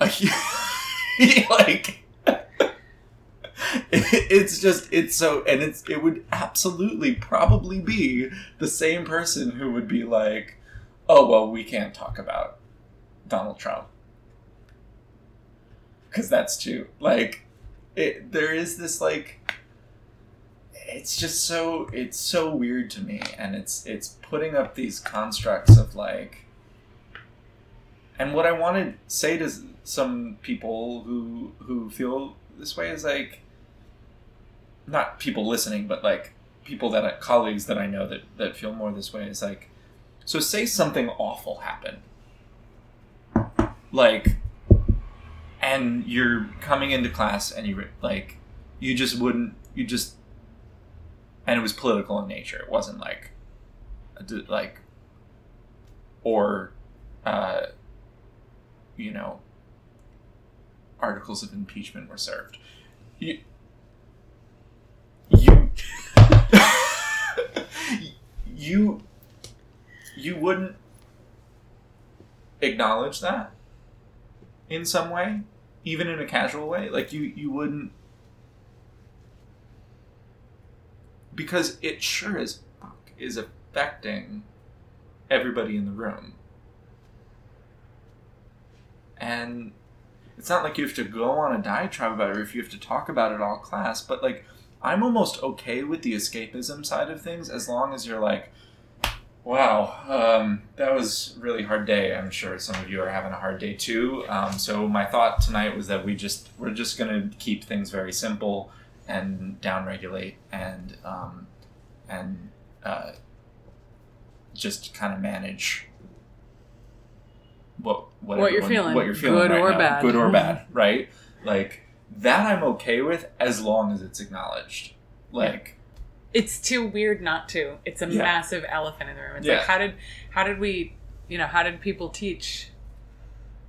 a like it's just it's so and it's it would absolutely probably be the same person who would be like oh well we can't talk about donald trump because that's too like it there is this like it's just so it's so weird to me and it's it's putting up these constructs of like and what i want to say to some people who who feel this way is like not people listening but like people that I, colleagues that i know that that feel more this way is like so say something awful happened. Like and you're coming into class and you like you just wouldn't you just and it was political in nature. It wasn't like like or uh you know articles of impeachment were served. You you you you wouldn't acknowledge that in some way even in a casual way like you you wouldn't because it sure as fuck is affecting everybody in the room. And it's not like you have to go on a diatribe about it or if you have to talk about it all class but like i'm almost okay with the escapism side of things as long as you're like wow um, that was a really hard day i'm sure some of you are having a hard day too um, so my thought tonight was that we just we're just going to keep things very simple and downregulate and um, and uh, just kind of manage what what, What you're feeling, what you're feeling good right or now, bad. good or bad, right? Like that, I'm okay with as long as it's acknowledged. Like it's too weird not to. It's a Yeah. massive elephant in the room. It's Yeah. like how did how did we you know how did people teach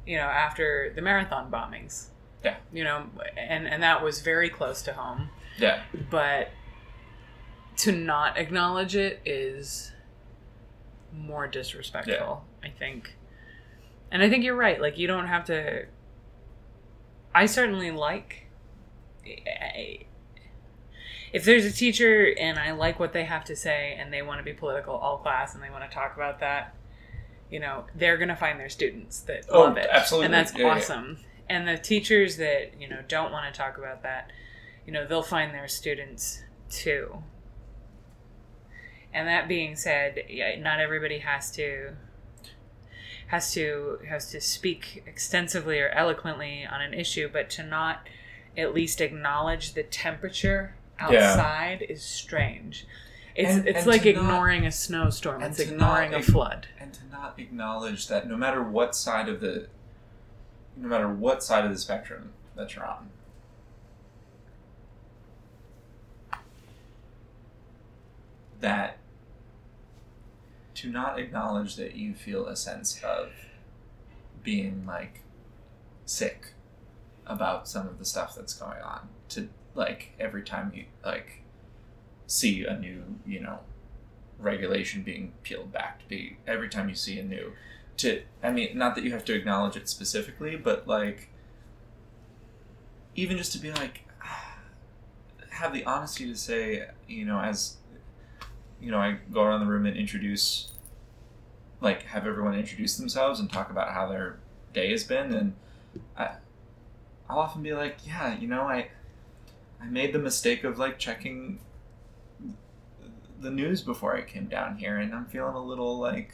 you know after the marathon bombings? Yeah. You know, and and that was very close to home, yeah, but to not acknowledge it is more disrespectful, I think. And I think you're right. Like you don't have to I certainly like I- if there's a teacher and I like what they have to say and they want to be political all class and they want to talk about that, you know, they're going to find their students that Oh, love it. absolutely. And that's Yeah, yeah. awesome. And the teachers that, you know, don't want to talk about that, you know, they'll find their students too. And that being said, yeah, not everybody has to has to has to speak extensively or eloquently on an issue, but to not at least acknowledge the temperature Yeah. outside is strange. It's And- it's and like to not- ignoring a snowstorm. and It's ignoring not a flood. and to not acknowledge that no matter what side of the, no matter what side of the spectrum that you're on, that to not acknowledge that you feel a sense of being like sick about some of the stuff that's going on to like every time you like see a new you know regulation being peeled back to be every time you see a new to i mean not that you have to acknowledge it specifically but like even just to be like have the honesty to say you know as you know i go around the room and introduce like have everyone introduce themselves and talk about how their day has been and i i'll often be like yeah you know i i made the mistake of like checking the news before I came down here, and I'm feeling a little like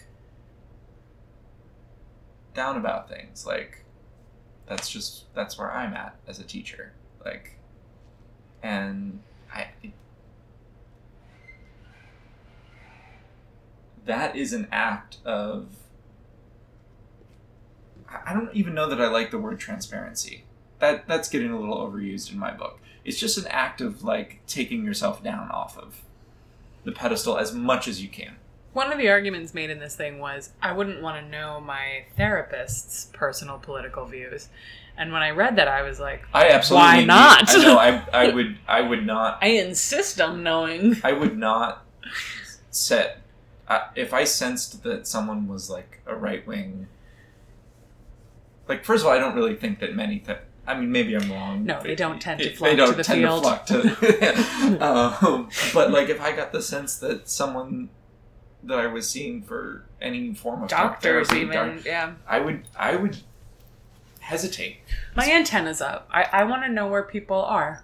down about things. Like that's just that's where I'm at as a teacher. Like, and I that is an act of. I- don't even know that I like the word transparency. That that's getting a little overused in my book. It's just an act of like taking yourself down off of the pedestal as much as you can. One of the arguments made in this thing was I wouldn't want to know my therapist's personal political views. And when I read that, I was like, I absolutely Why not? I know. I, I would. I would not. I insist on knowing. I would not set. Uh, if I sensed that someone was like a right wing. Like first of all, I don't really think that many. Th- I mean, maybe I'm wrong. No, they don't tend to flock they don't to the tend field. to flock to. um, but like, if I got the sense that someone that I was seeing for any form of Doctors, therapy, even. doc- yeah. I would, I would hesitate. My antenna's up. I, I want to know where people are.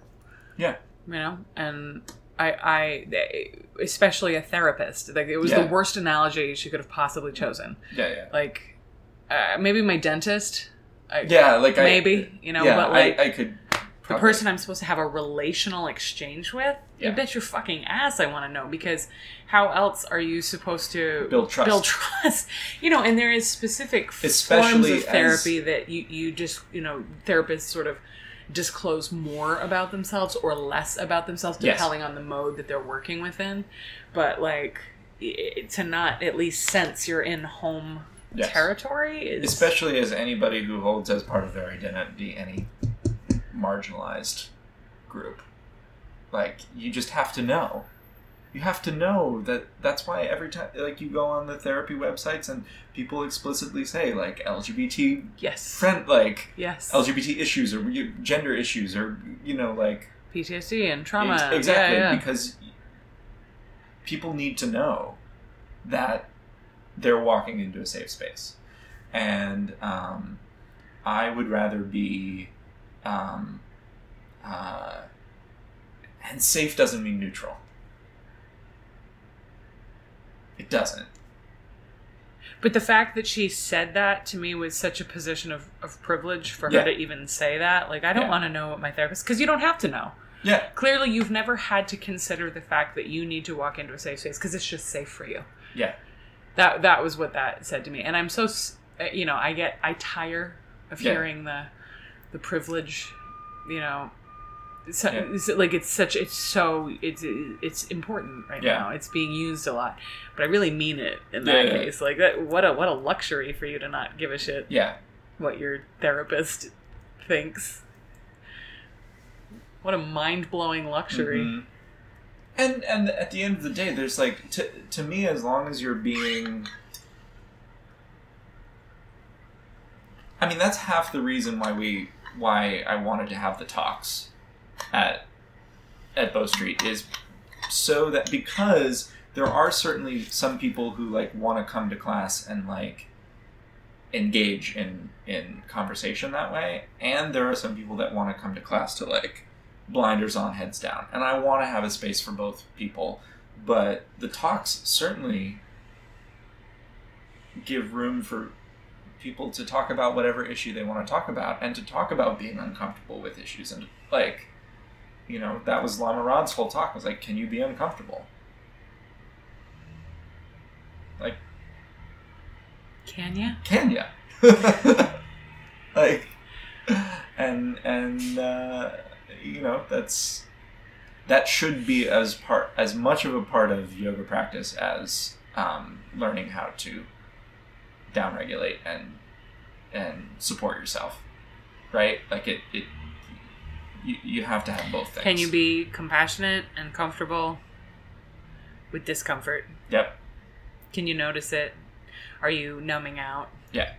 Yeah. You know? And I, I, especially a therapist. Like, it was Yeah. the worst analogy she could have possibly chosen. Yeah, yeah, Like, uh, maybe my dentist. I, yeah. Like I, Maybe, you know, yeah, but like. I, I could. the person I'm supposed to have a relational exchange with, Yeah. you bet your fucking ass I want to know because how else are you supposed to Build trust. Build trust, you know. And there is specific forms of therapy that you you just you know therapists sort of disclose more about themselves or less about themselves Yes. depending on the mode that they're working within. But like to not at least sense you're in home Yes. territory is especially as anybody who holds as part of their identity any marginalized group. Like you just have to know. You have to know that that's why every time like you go on the therapy websites and people explicitly say like lgbt yes. friend like yes. Lgbt issues or gender issues or you know like PTSD and trauma. Ex- exactly yeah, yeah. because people need to know that they're walking into a safe space and um, i would rather be um, uh, and safe doesn't mean neutral it doesn't But the fact that she said that to me was such a position of, of privilege for Yeah. her to even say that. Like, I don't Yeah. want to know what my therapist, because you don't have to know. yeah Clearly, you've never had to consider the fact that you need to walk into a safe space because it's just safe for you. yeah That that was what that said to me, and I'm so uh, you know I get I tire of Yeah. hearing the the privilege, you know. So, Yeah. it's like it's such it's so it's it's important right Yeah. now. It's being used a lot, but I really mean it in that case. Like that, what a what a luxury for you to not give a shit yeah what your therapist thinks. What a mind blowing luxury. Mhm. And and at the end of the day, there's like to to me, as long as you're being, I mean, that's half the reason why we why I wanted to have the talks at at Bow Street is so that because there are certainly some people who like want to come to class and like engage in in conversation that way and there are some people that want to come to class to like blinders on heads down. And i want to have a space for both people. But the talks certainly give room for people to talk about whatever issue they want to talk about and to talk about being uncomfortable with issues. And like you know that was Lama Rod's whole talk was like can you be uncomfortable? Like Can you? can ya like and and uh, you know that's that should be as part as much of a part of yoga practice as um, learning how to downregulate and and support yourself right like it, it you, you have to have both things Can you be compassionate and comfortable with discomfort? yep Can you notice it? Are you numbing out? yeah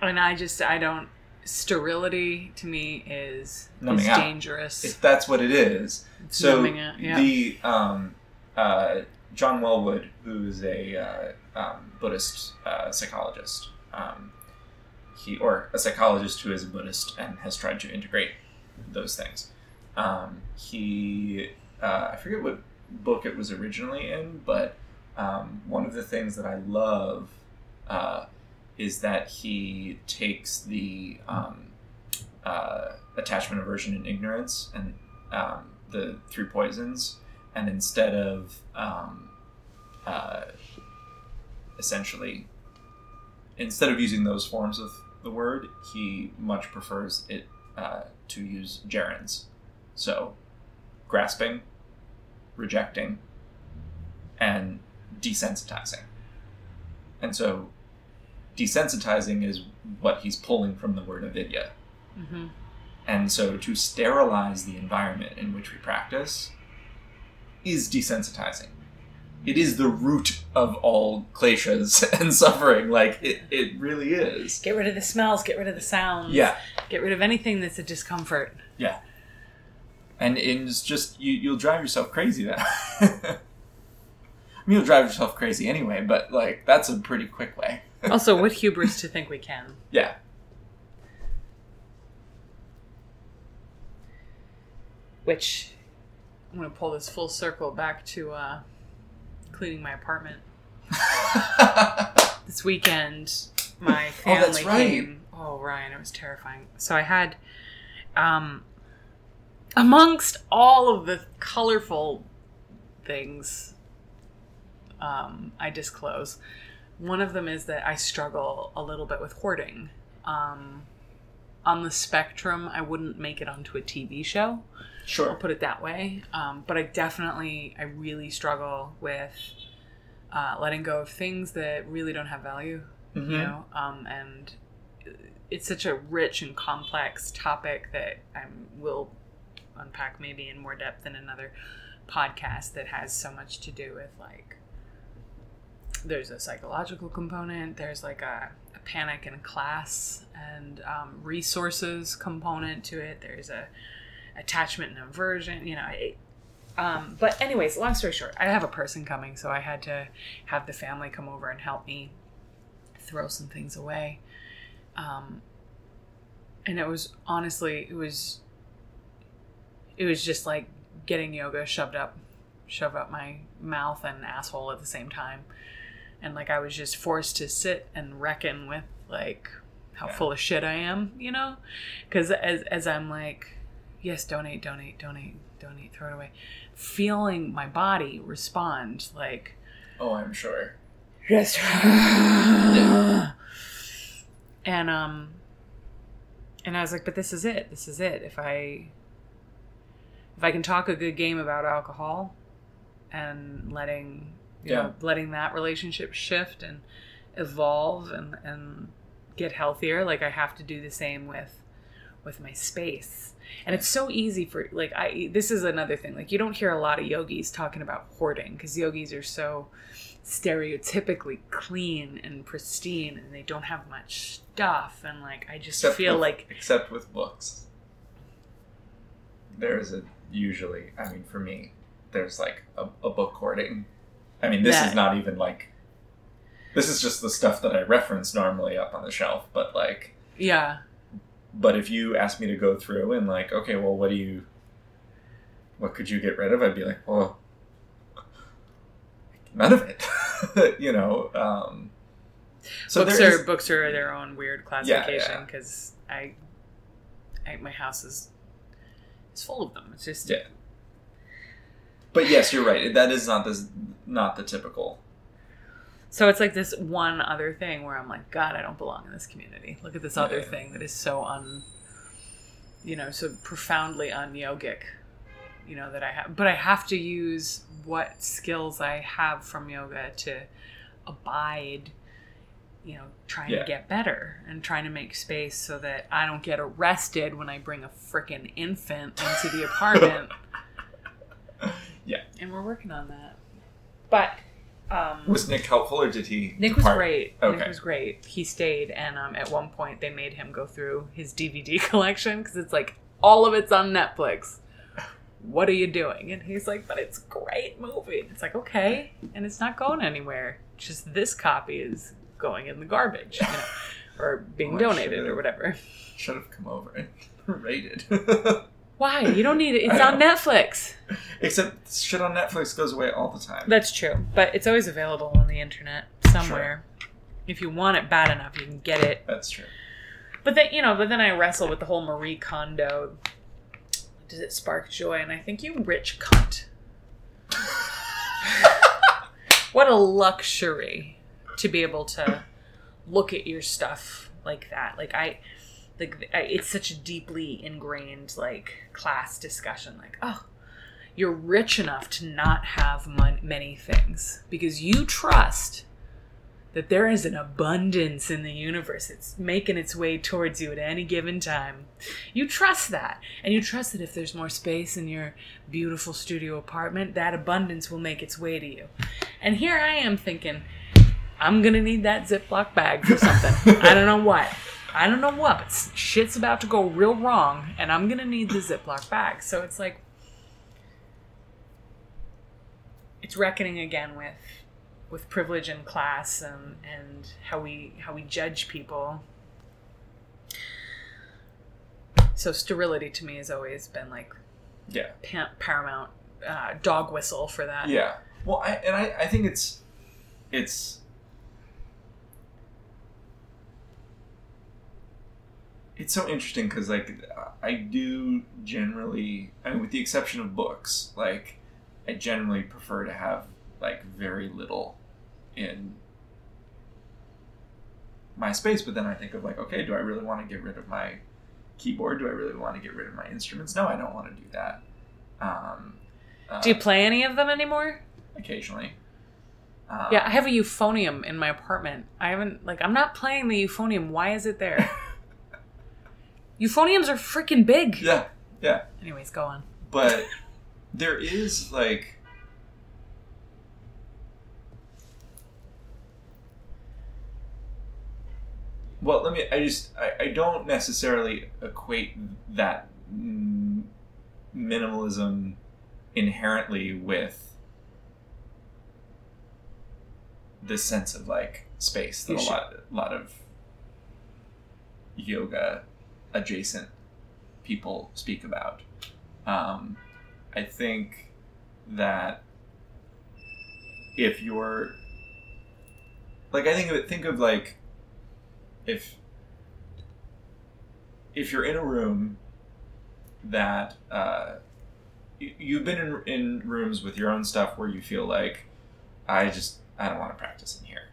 And I just I don't sterility to me is is dangerous. if that's what it is It's so out, yeah. the um, uh, John Welwood, who is a uh, um, Buddhist uh, psychologist, um, he or a psychologist who is a Buddhist and has tried to integrate those things. Um, he uh, I forget what book it was originally in, but um, one of the things that I love uh, is that he takes the um, uh, attachment, aversion, and ignorance, and um, the three poisons, and instead of um, uh, essentially, instead of using those forms of the word, he much prefers it uh, to use gerunds. So, grasping, rejecting, and desensitizing. And so, desensitizing is what he's pulling from the word avidya. hmm And so to sterilize the environment in which we practice is desensitizing. it is the root of all kleshas and suffering. Like it, it really is. Get rid of the smells, get rid of the sounds. Yeah, Get rid of anything that's a discomfort. yeah. And it's just you. You'll drive yourself crazy then. I mean, you'll drive yourself crazy anyway, but like that's a pretty quick way. Also, what hubris to think we can. Yeah. Which I'm gonna pull this full circle back to uh, cleaning my apartment. This weekend, my Oh, family that's right. came. Oh, Ryan, it was terrifying. So I had, um, amongst all of the colorful things, um, I disclose. One of them is that I struggle a little bit with hoarding. Um, on the spectrum, I wouldn't make it onto a TV show. Sure. I'll put it that way. Um, but I definitely, I really struggle with uh, letting go of things that really don't have value, Mhm. you know. Um, and it's such a rich and complex topic that I will unpack maybe in more depth in another podcast that has so much to do with like there's a psychological component there's like a, a panic in class and um, resources component to it there's a attachment and aversion you know it, um, but anyways long story short i have a person coming so i had to have the family come over and help me throw some things away. Um, and it was honestly it was it was just like getting yoga shoved up shoved up my mouth and asshole at the same time and like i was just forced to sit and reckon with like how Yeah. full of shit i am you know? Because as, as i'm like yes donate donate donate donate throw it away feeling my body respond like Oh, I'm sure. just and um and i was like but this is it. This is it. If i if i can talk a good game about alcohol and letting you Yeah. know letting that relationship shift and evolve and and get healthier like i have to do the same with with my space and it's so easy for like i this is another thing like you don't hear a lot of yogis talking about hoarding because yogis are so stereotypically clean and pristine and they don't have much stuff and like i just Except feel with- like except with books. There's a usually. I mean, for me, there's like a, a book hoarding. I mean, this That- is not even like. This is just the stuff that I reference normally up on the shelf, but like, yeah but if you ask me to go through and like, okay, well, what do you, what could you get rid of? I'd be like, well, none of it, you know. Um, so books are is- books are their own weird Yeah, classification yeah. because I, I my house is is full of them it's just Yeah. But yes, you're right. That is not this not the typical. So it's like this one other thing where I'm like, God, I don't belong in this community. Look at this other Yeah. thing that is so un, you know, so profoundly un-yogic, you know, that I have. But I have to use what skills I have from yoga to abide, you know, trying Yeah. to get better and trying to make space so that I don't get arrested when I bring a freaking infant into the apartment. Yeah. And we're working on that. But um Was Nick helpful or did he? Nick was great. Okay. Nick was great. He stayed, and um, at one point they made him go through his DVD collection because it's like all of it's on Netflix. What are you doing? And he's like, "But it's a great movie." And it's like, okay, and it's not going anywhere. Just this copy is going in the garbage, you know, or being I donated or whatever. Should have come over and rated. Why? You don't need it. It's I on know. Netflix. Except shit on Netflix goes away all the time. That's true, but it's always available on the internet somewhere. If you want it bad enough, you can get it That's true. But then you know, but then I wrestle with the whole Marie Kondo. Does it spark joy? And I think you rich cunt. What a luxury to be able to look at your stuff like that. Like I, like it's such a deeply ingrained like class discussion. Like oh, you're rich enough to not have mon- many things because you trust that there is an abundance in the universe. It's making its way towards you at any given time. You trust that. And you trust that if there's more space in your beautiful studio apartment, that abundance will make its way to you. And here I am thinking, I'm going to need that Ziploc bag for something. I don't know what. I don't know what, but shit's about to go real wrong, and I'm going to need the Ziploc bag. So it's like, it's reckoning again with with privilege and class and and how we how we judge people. So sterility to me has always been like Yeah. pa- paramount uh, dog whistle for that. Yeah. Well, I and I, I think it's it's it's so interesting because like I do generally, I mean, with the exception of books, like I generally prefer to have like very little in my space. But then I think of like, okay, do I really want to get rid of my keyboard? Do I really want to get rid of my instruments? No, I don't want to do that. Um, uh, Do you play any of them anymore? occasionally? Um, Yeah, I have a euphonium in my apartment. I haven't like I'm not playing the euphonium. Why is it there? Euphoniums are freaking big. yeah, yeah. Anyways, go on. but there is like well let me i just i, I don't necessarily equate that minimalism inherently with this sense of like space that You a should- lot, lot of yoga adjacent people speak about. Um, I think that if you're like I think of it think of like if if you're in a room that uh, you, you've been in, in rooms with your own stuff where you feel like I just I don't want to practice in here.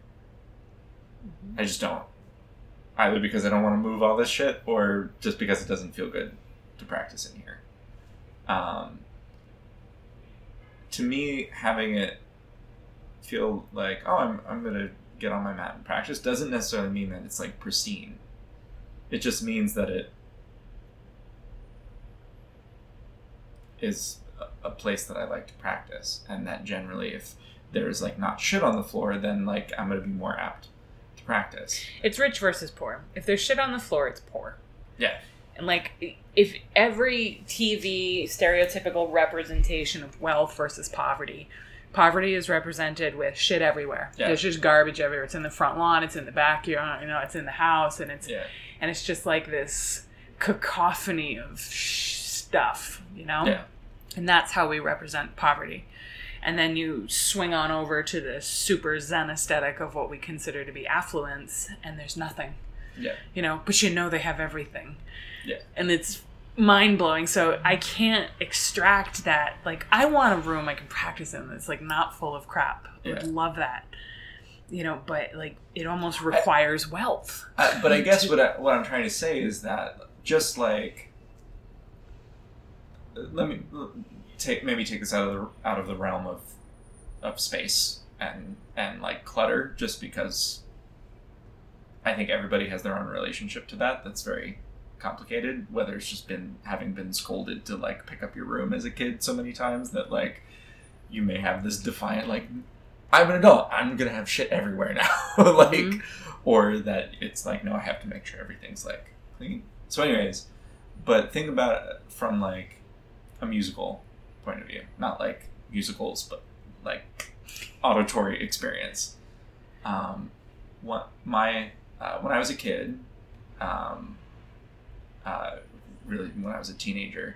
I just don't. Either because I don't want to move all this shit, or just because it doesn't feel good to practice in here. Um, to me, having it feel like, oh, I'm, I'm going to get on my mat and practice doesn't necessarily mean that it's like pristine. It just means that it is a, place that I like to practice, and that generally, if there's like not shit on the floor, then like I'm going to be more apt to practice. It's rich versus poor. If there's shit on the floor, it's poor. Yeah. And like if every TV stereotypical representation of wealth versus poverty, poverty is represented with shit everywhere. Yeah. There's just garbage everywhere. It's in the front lawn, it's in the backyard, you know, it's in the house and it's Yeah. and it's just like this cacophony of sh- stuff, you know? Yeah. And that's how we represent poverty. And then you swing on over to the super zen aesthetic of what we consider to be affluence, and there's nothing, Yeah. you know, but you know they have everything. Yeah. And it's mind blowing. So I can't extract that. Like, I want a room I can practice in that's like not full of crap. I would love that. You know, but like it almost requires wealth. I, but I guess what I, what I'm trying to say is that just like let me take maybe take this out of the out of the realm of of space and and like clutter just because I think everybody has their own relationship to that that's very complicated whether it's just been having been scolded to like pick up your room as a kid so many times that like you may have this defiant like I'm an adult. I'm gonna have shit everywhere now. Like Mhm. or that it's like no i have to make sure everything's like clean. So anyways but think about it from like a musical point of view not like musicals but like auditory experience. Um what my uh, when i was a kid um uh really when i was a teenager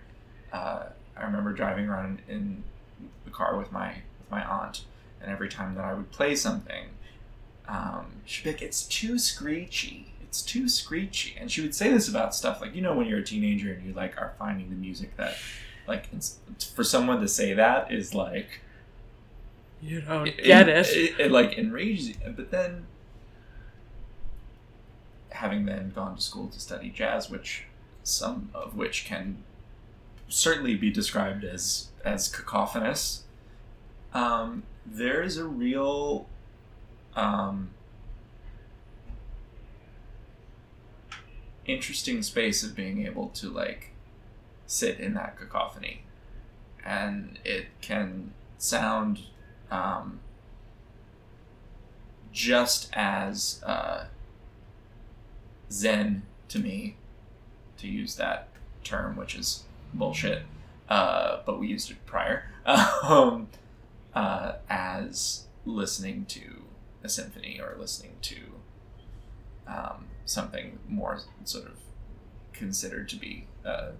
uh i remember driving around in the car with my with my aunt and every time that i would play something um, she'd be like, "It's too screechy. It's too screechy." And she would say this about stuff like, you know, when you're a teenager and you like are finding the music that, like, it's, for someone to say that is like, You don't get it. It, it, like enrages you. But then, having then gone to school to study jazz, which some of which can certainly be described as as cacophonous. Um, there is a real um, interesting space of being able to like sit in that cacophony, and it can sound um, just as uh, zen to me to use that term, which is bullshit. Uh, but we used it prior. Um, uh, as listening to a symphony or listening to um, something more sort of considered to be uh,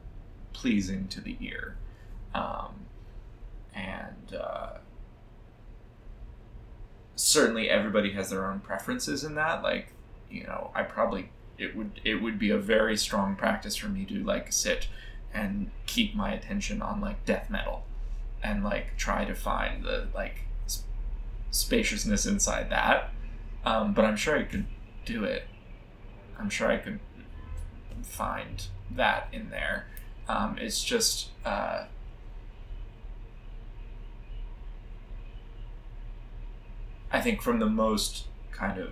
pleasing to the ear. Um, and uh, certainly everybody has their own preferences in that. Like, you know, I probably it would it would be a very strong practice for me to like sit and keep my attention on like death metal and like try to find the like s- spaciousness inside that. Um, but I'm sure I could do it. I'm sure I could find that in there. Um, it's just uh, I think from the most kind of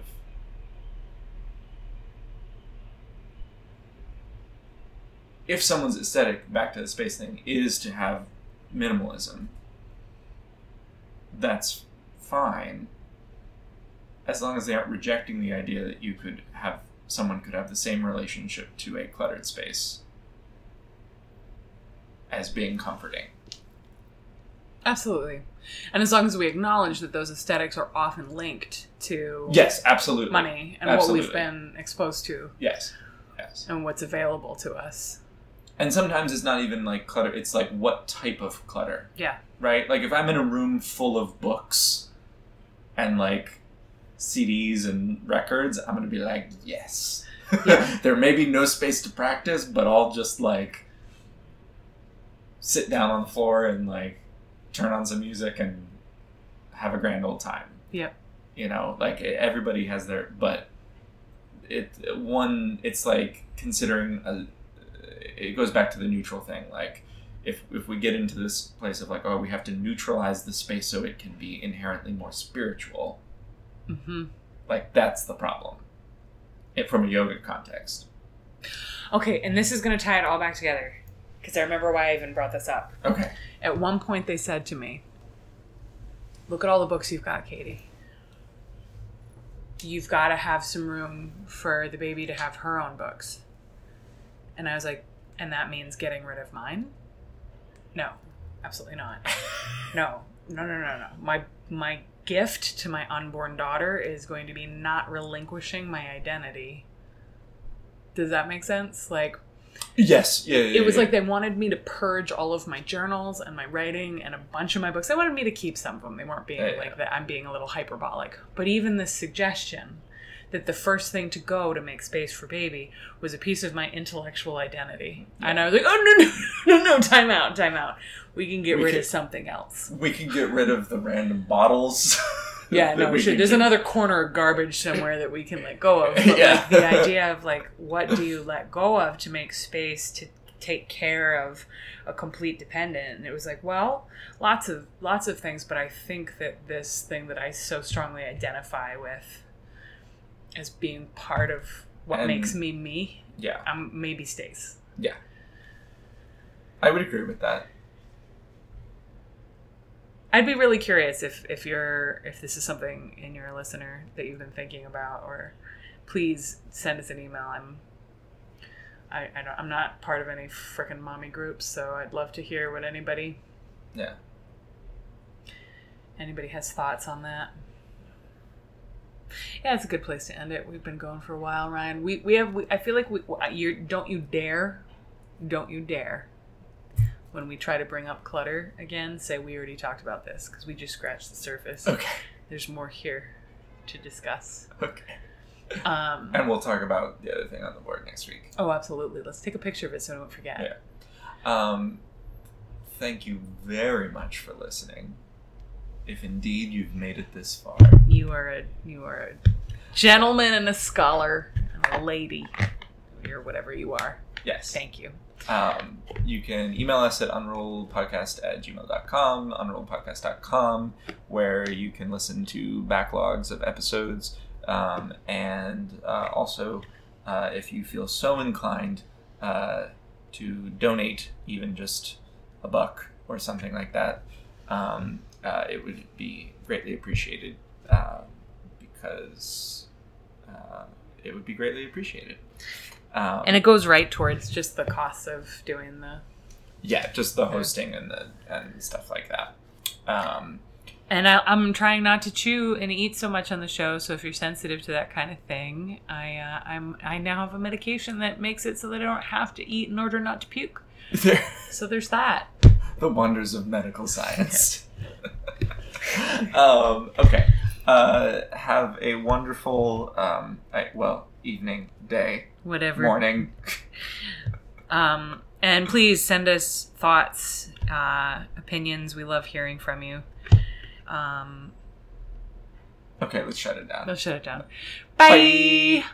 if someone's aesthetic back to the space thing is to have minimalism that's fine as long as they aren't rejecting the idea that you could have someone could have the same relationship to a cluttered space as being comforting Absolutely. And as long as we acknowledge that those aesthetics are often linked to yes absolutely money and Absolutely. what we've been exposed to yes yes and what's available to us. And sometimes it's not even like clutter it's like what type of clutter Yeah. right like if i'm in a room full of books and like cds and records i'm gonna be like yes Yeah. there may be no space to practice but i'll just like sit down on the floor and like turn on some music and have a grand old time Yep. you know like everybody has their but it one it's like considering a, it goes back to the neutral thing like if if we get into this place of like oh we have to neutralize the space so it can be inherently more spiritual hmm like that's the problem it, from a yoga context Okay, and this is going to tie it all back together because I remember why I even brought this up. okay At one point, they said to me, Look at all the books you've got, Katie. You've got to have some room for the baby to have her own books. And I was like, And that means getting rid of mine? No, absolutely not. No, no, no, no, no. My, my gift to my unborn daughter is going to be not relinquishing my identity. Does that make sense? Like, yes yeah, yeah it was yeah. like they wanted me to purge all of my journals and my writing and a bunch of my books. They wanted me to keep some of them. They weren't being Yeah, like that. I'm being a little hyperbolic. But even this suggestion that the first thing to go to make space for baby was a piece of my intellectual identity, and I was like, oh no no no no time out time out. We can get We rid can- of something else. we can get rid of the random bottles Yeah, no, we should. There's keep. another corner of garbage somewhere that we can let go of. But Yeah. like, the idea of like, what do you let go of to make space to take care of a complete dependent? And it was like, well, lots of lots of things, but I think that this thing that I so strongly identify with as being part of what And- makes me me, yeah um, maybe stays. Yeah. I would agree with that I'd be really curious if if you're if this is something in your listener that you've been thinking about, or please send us an email. I'm I, I don't, I'm not part of any frickin' mommy groups, so I'd love to hear what anybody yeah anybody has thoughts on that. Yeah, it's a good place to end it. We've been going for a while, Ryan. We we have. We, I feel like we you don't you dare, don't you dare. When we try to bring up clutter again, say we already talked about this because we just scratched the surface. okay There's more here to discuss. okay Um, and we'll talk about the other thing on the board next week oh, absolutely. Let's take a picture of it so I don't forget. Yeah. Um, thank you very much for listening. If indeed you've made it this far, You are a you are a gentleman and a scholar and a lady, or whatever you are. yes. Thank you. Um, you can email us at unrolledpodcast at gmail.com, unrolledpodcast.com, where you can listen to backlogs of episodes um, and uh, also uh, if you feel so inclined uh, to donate, even just a buck or something like that, um, uh, it would be greatly appreciated uh, because uh, it would be greatly appreciated. Um, And it goes right towards just the cost of doing the. yeah, just the hosting and the and stuff like that. Um, And I, I'm trying not to chew and eat so much on the show. So if you're sensitive to that kind of thing, I uh, I'm I now have a medication that makes it so that I don't have to eat in order not to puke. So there's that. the wonders of medical science. um, okay. Uh, have a wonderful, um, I, well, evening, day, Whatever. morning. Um, and please send us thoughts, uh, opinions. We love hearing from you. Um, Okay, let's shut it down. let's shut it down. Bye. Bye.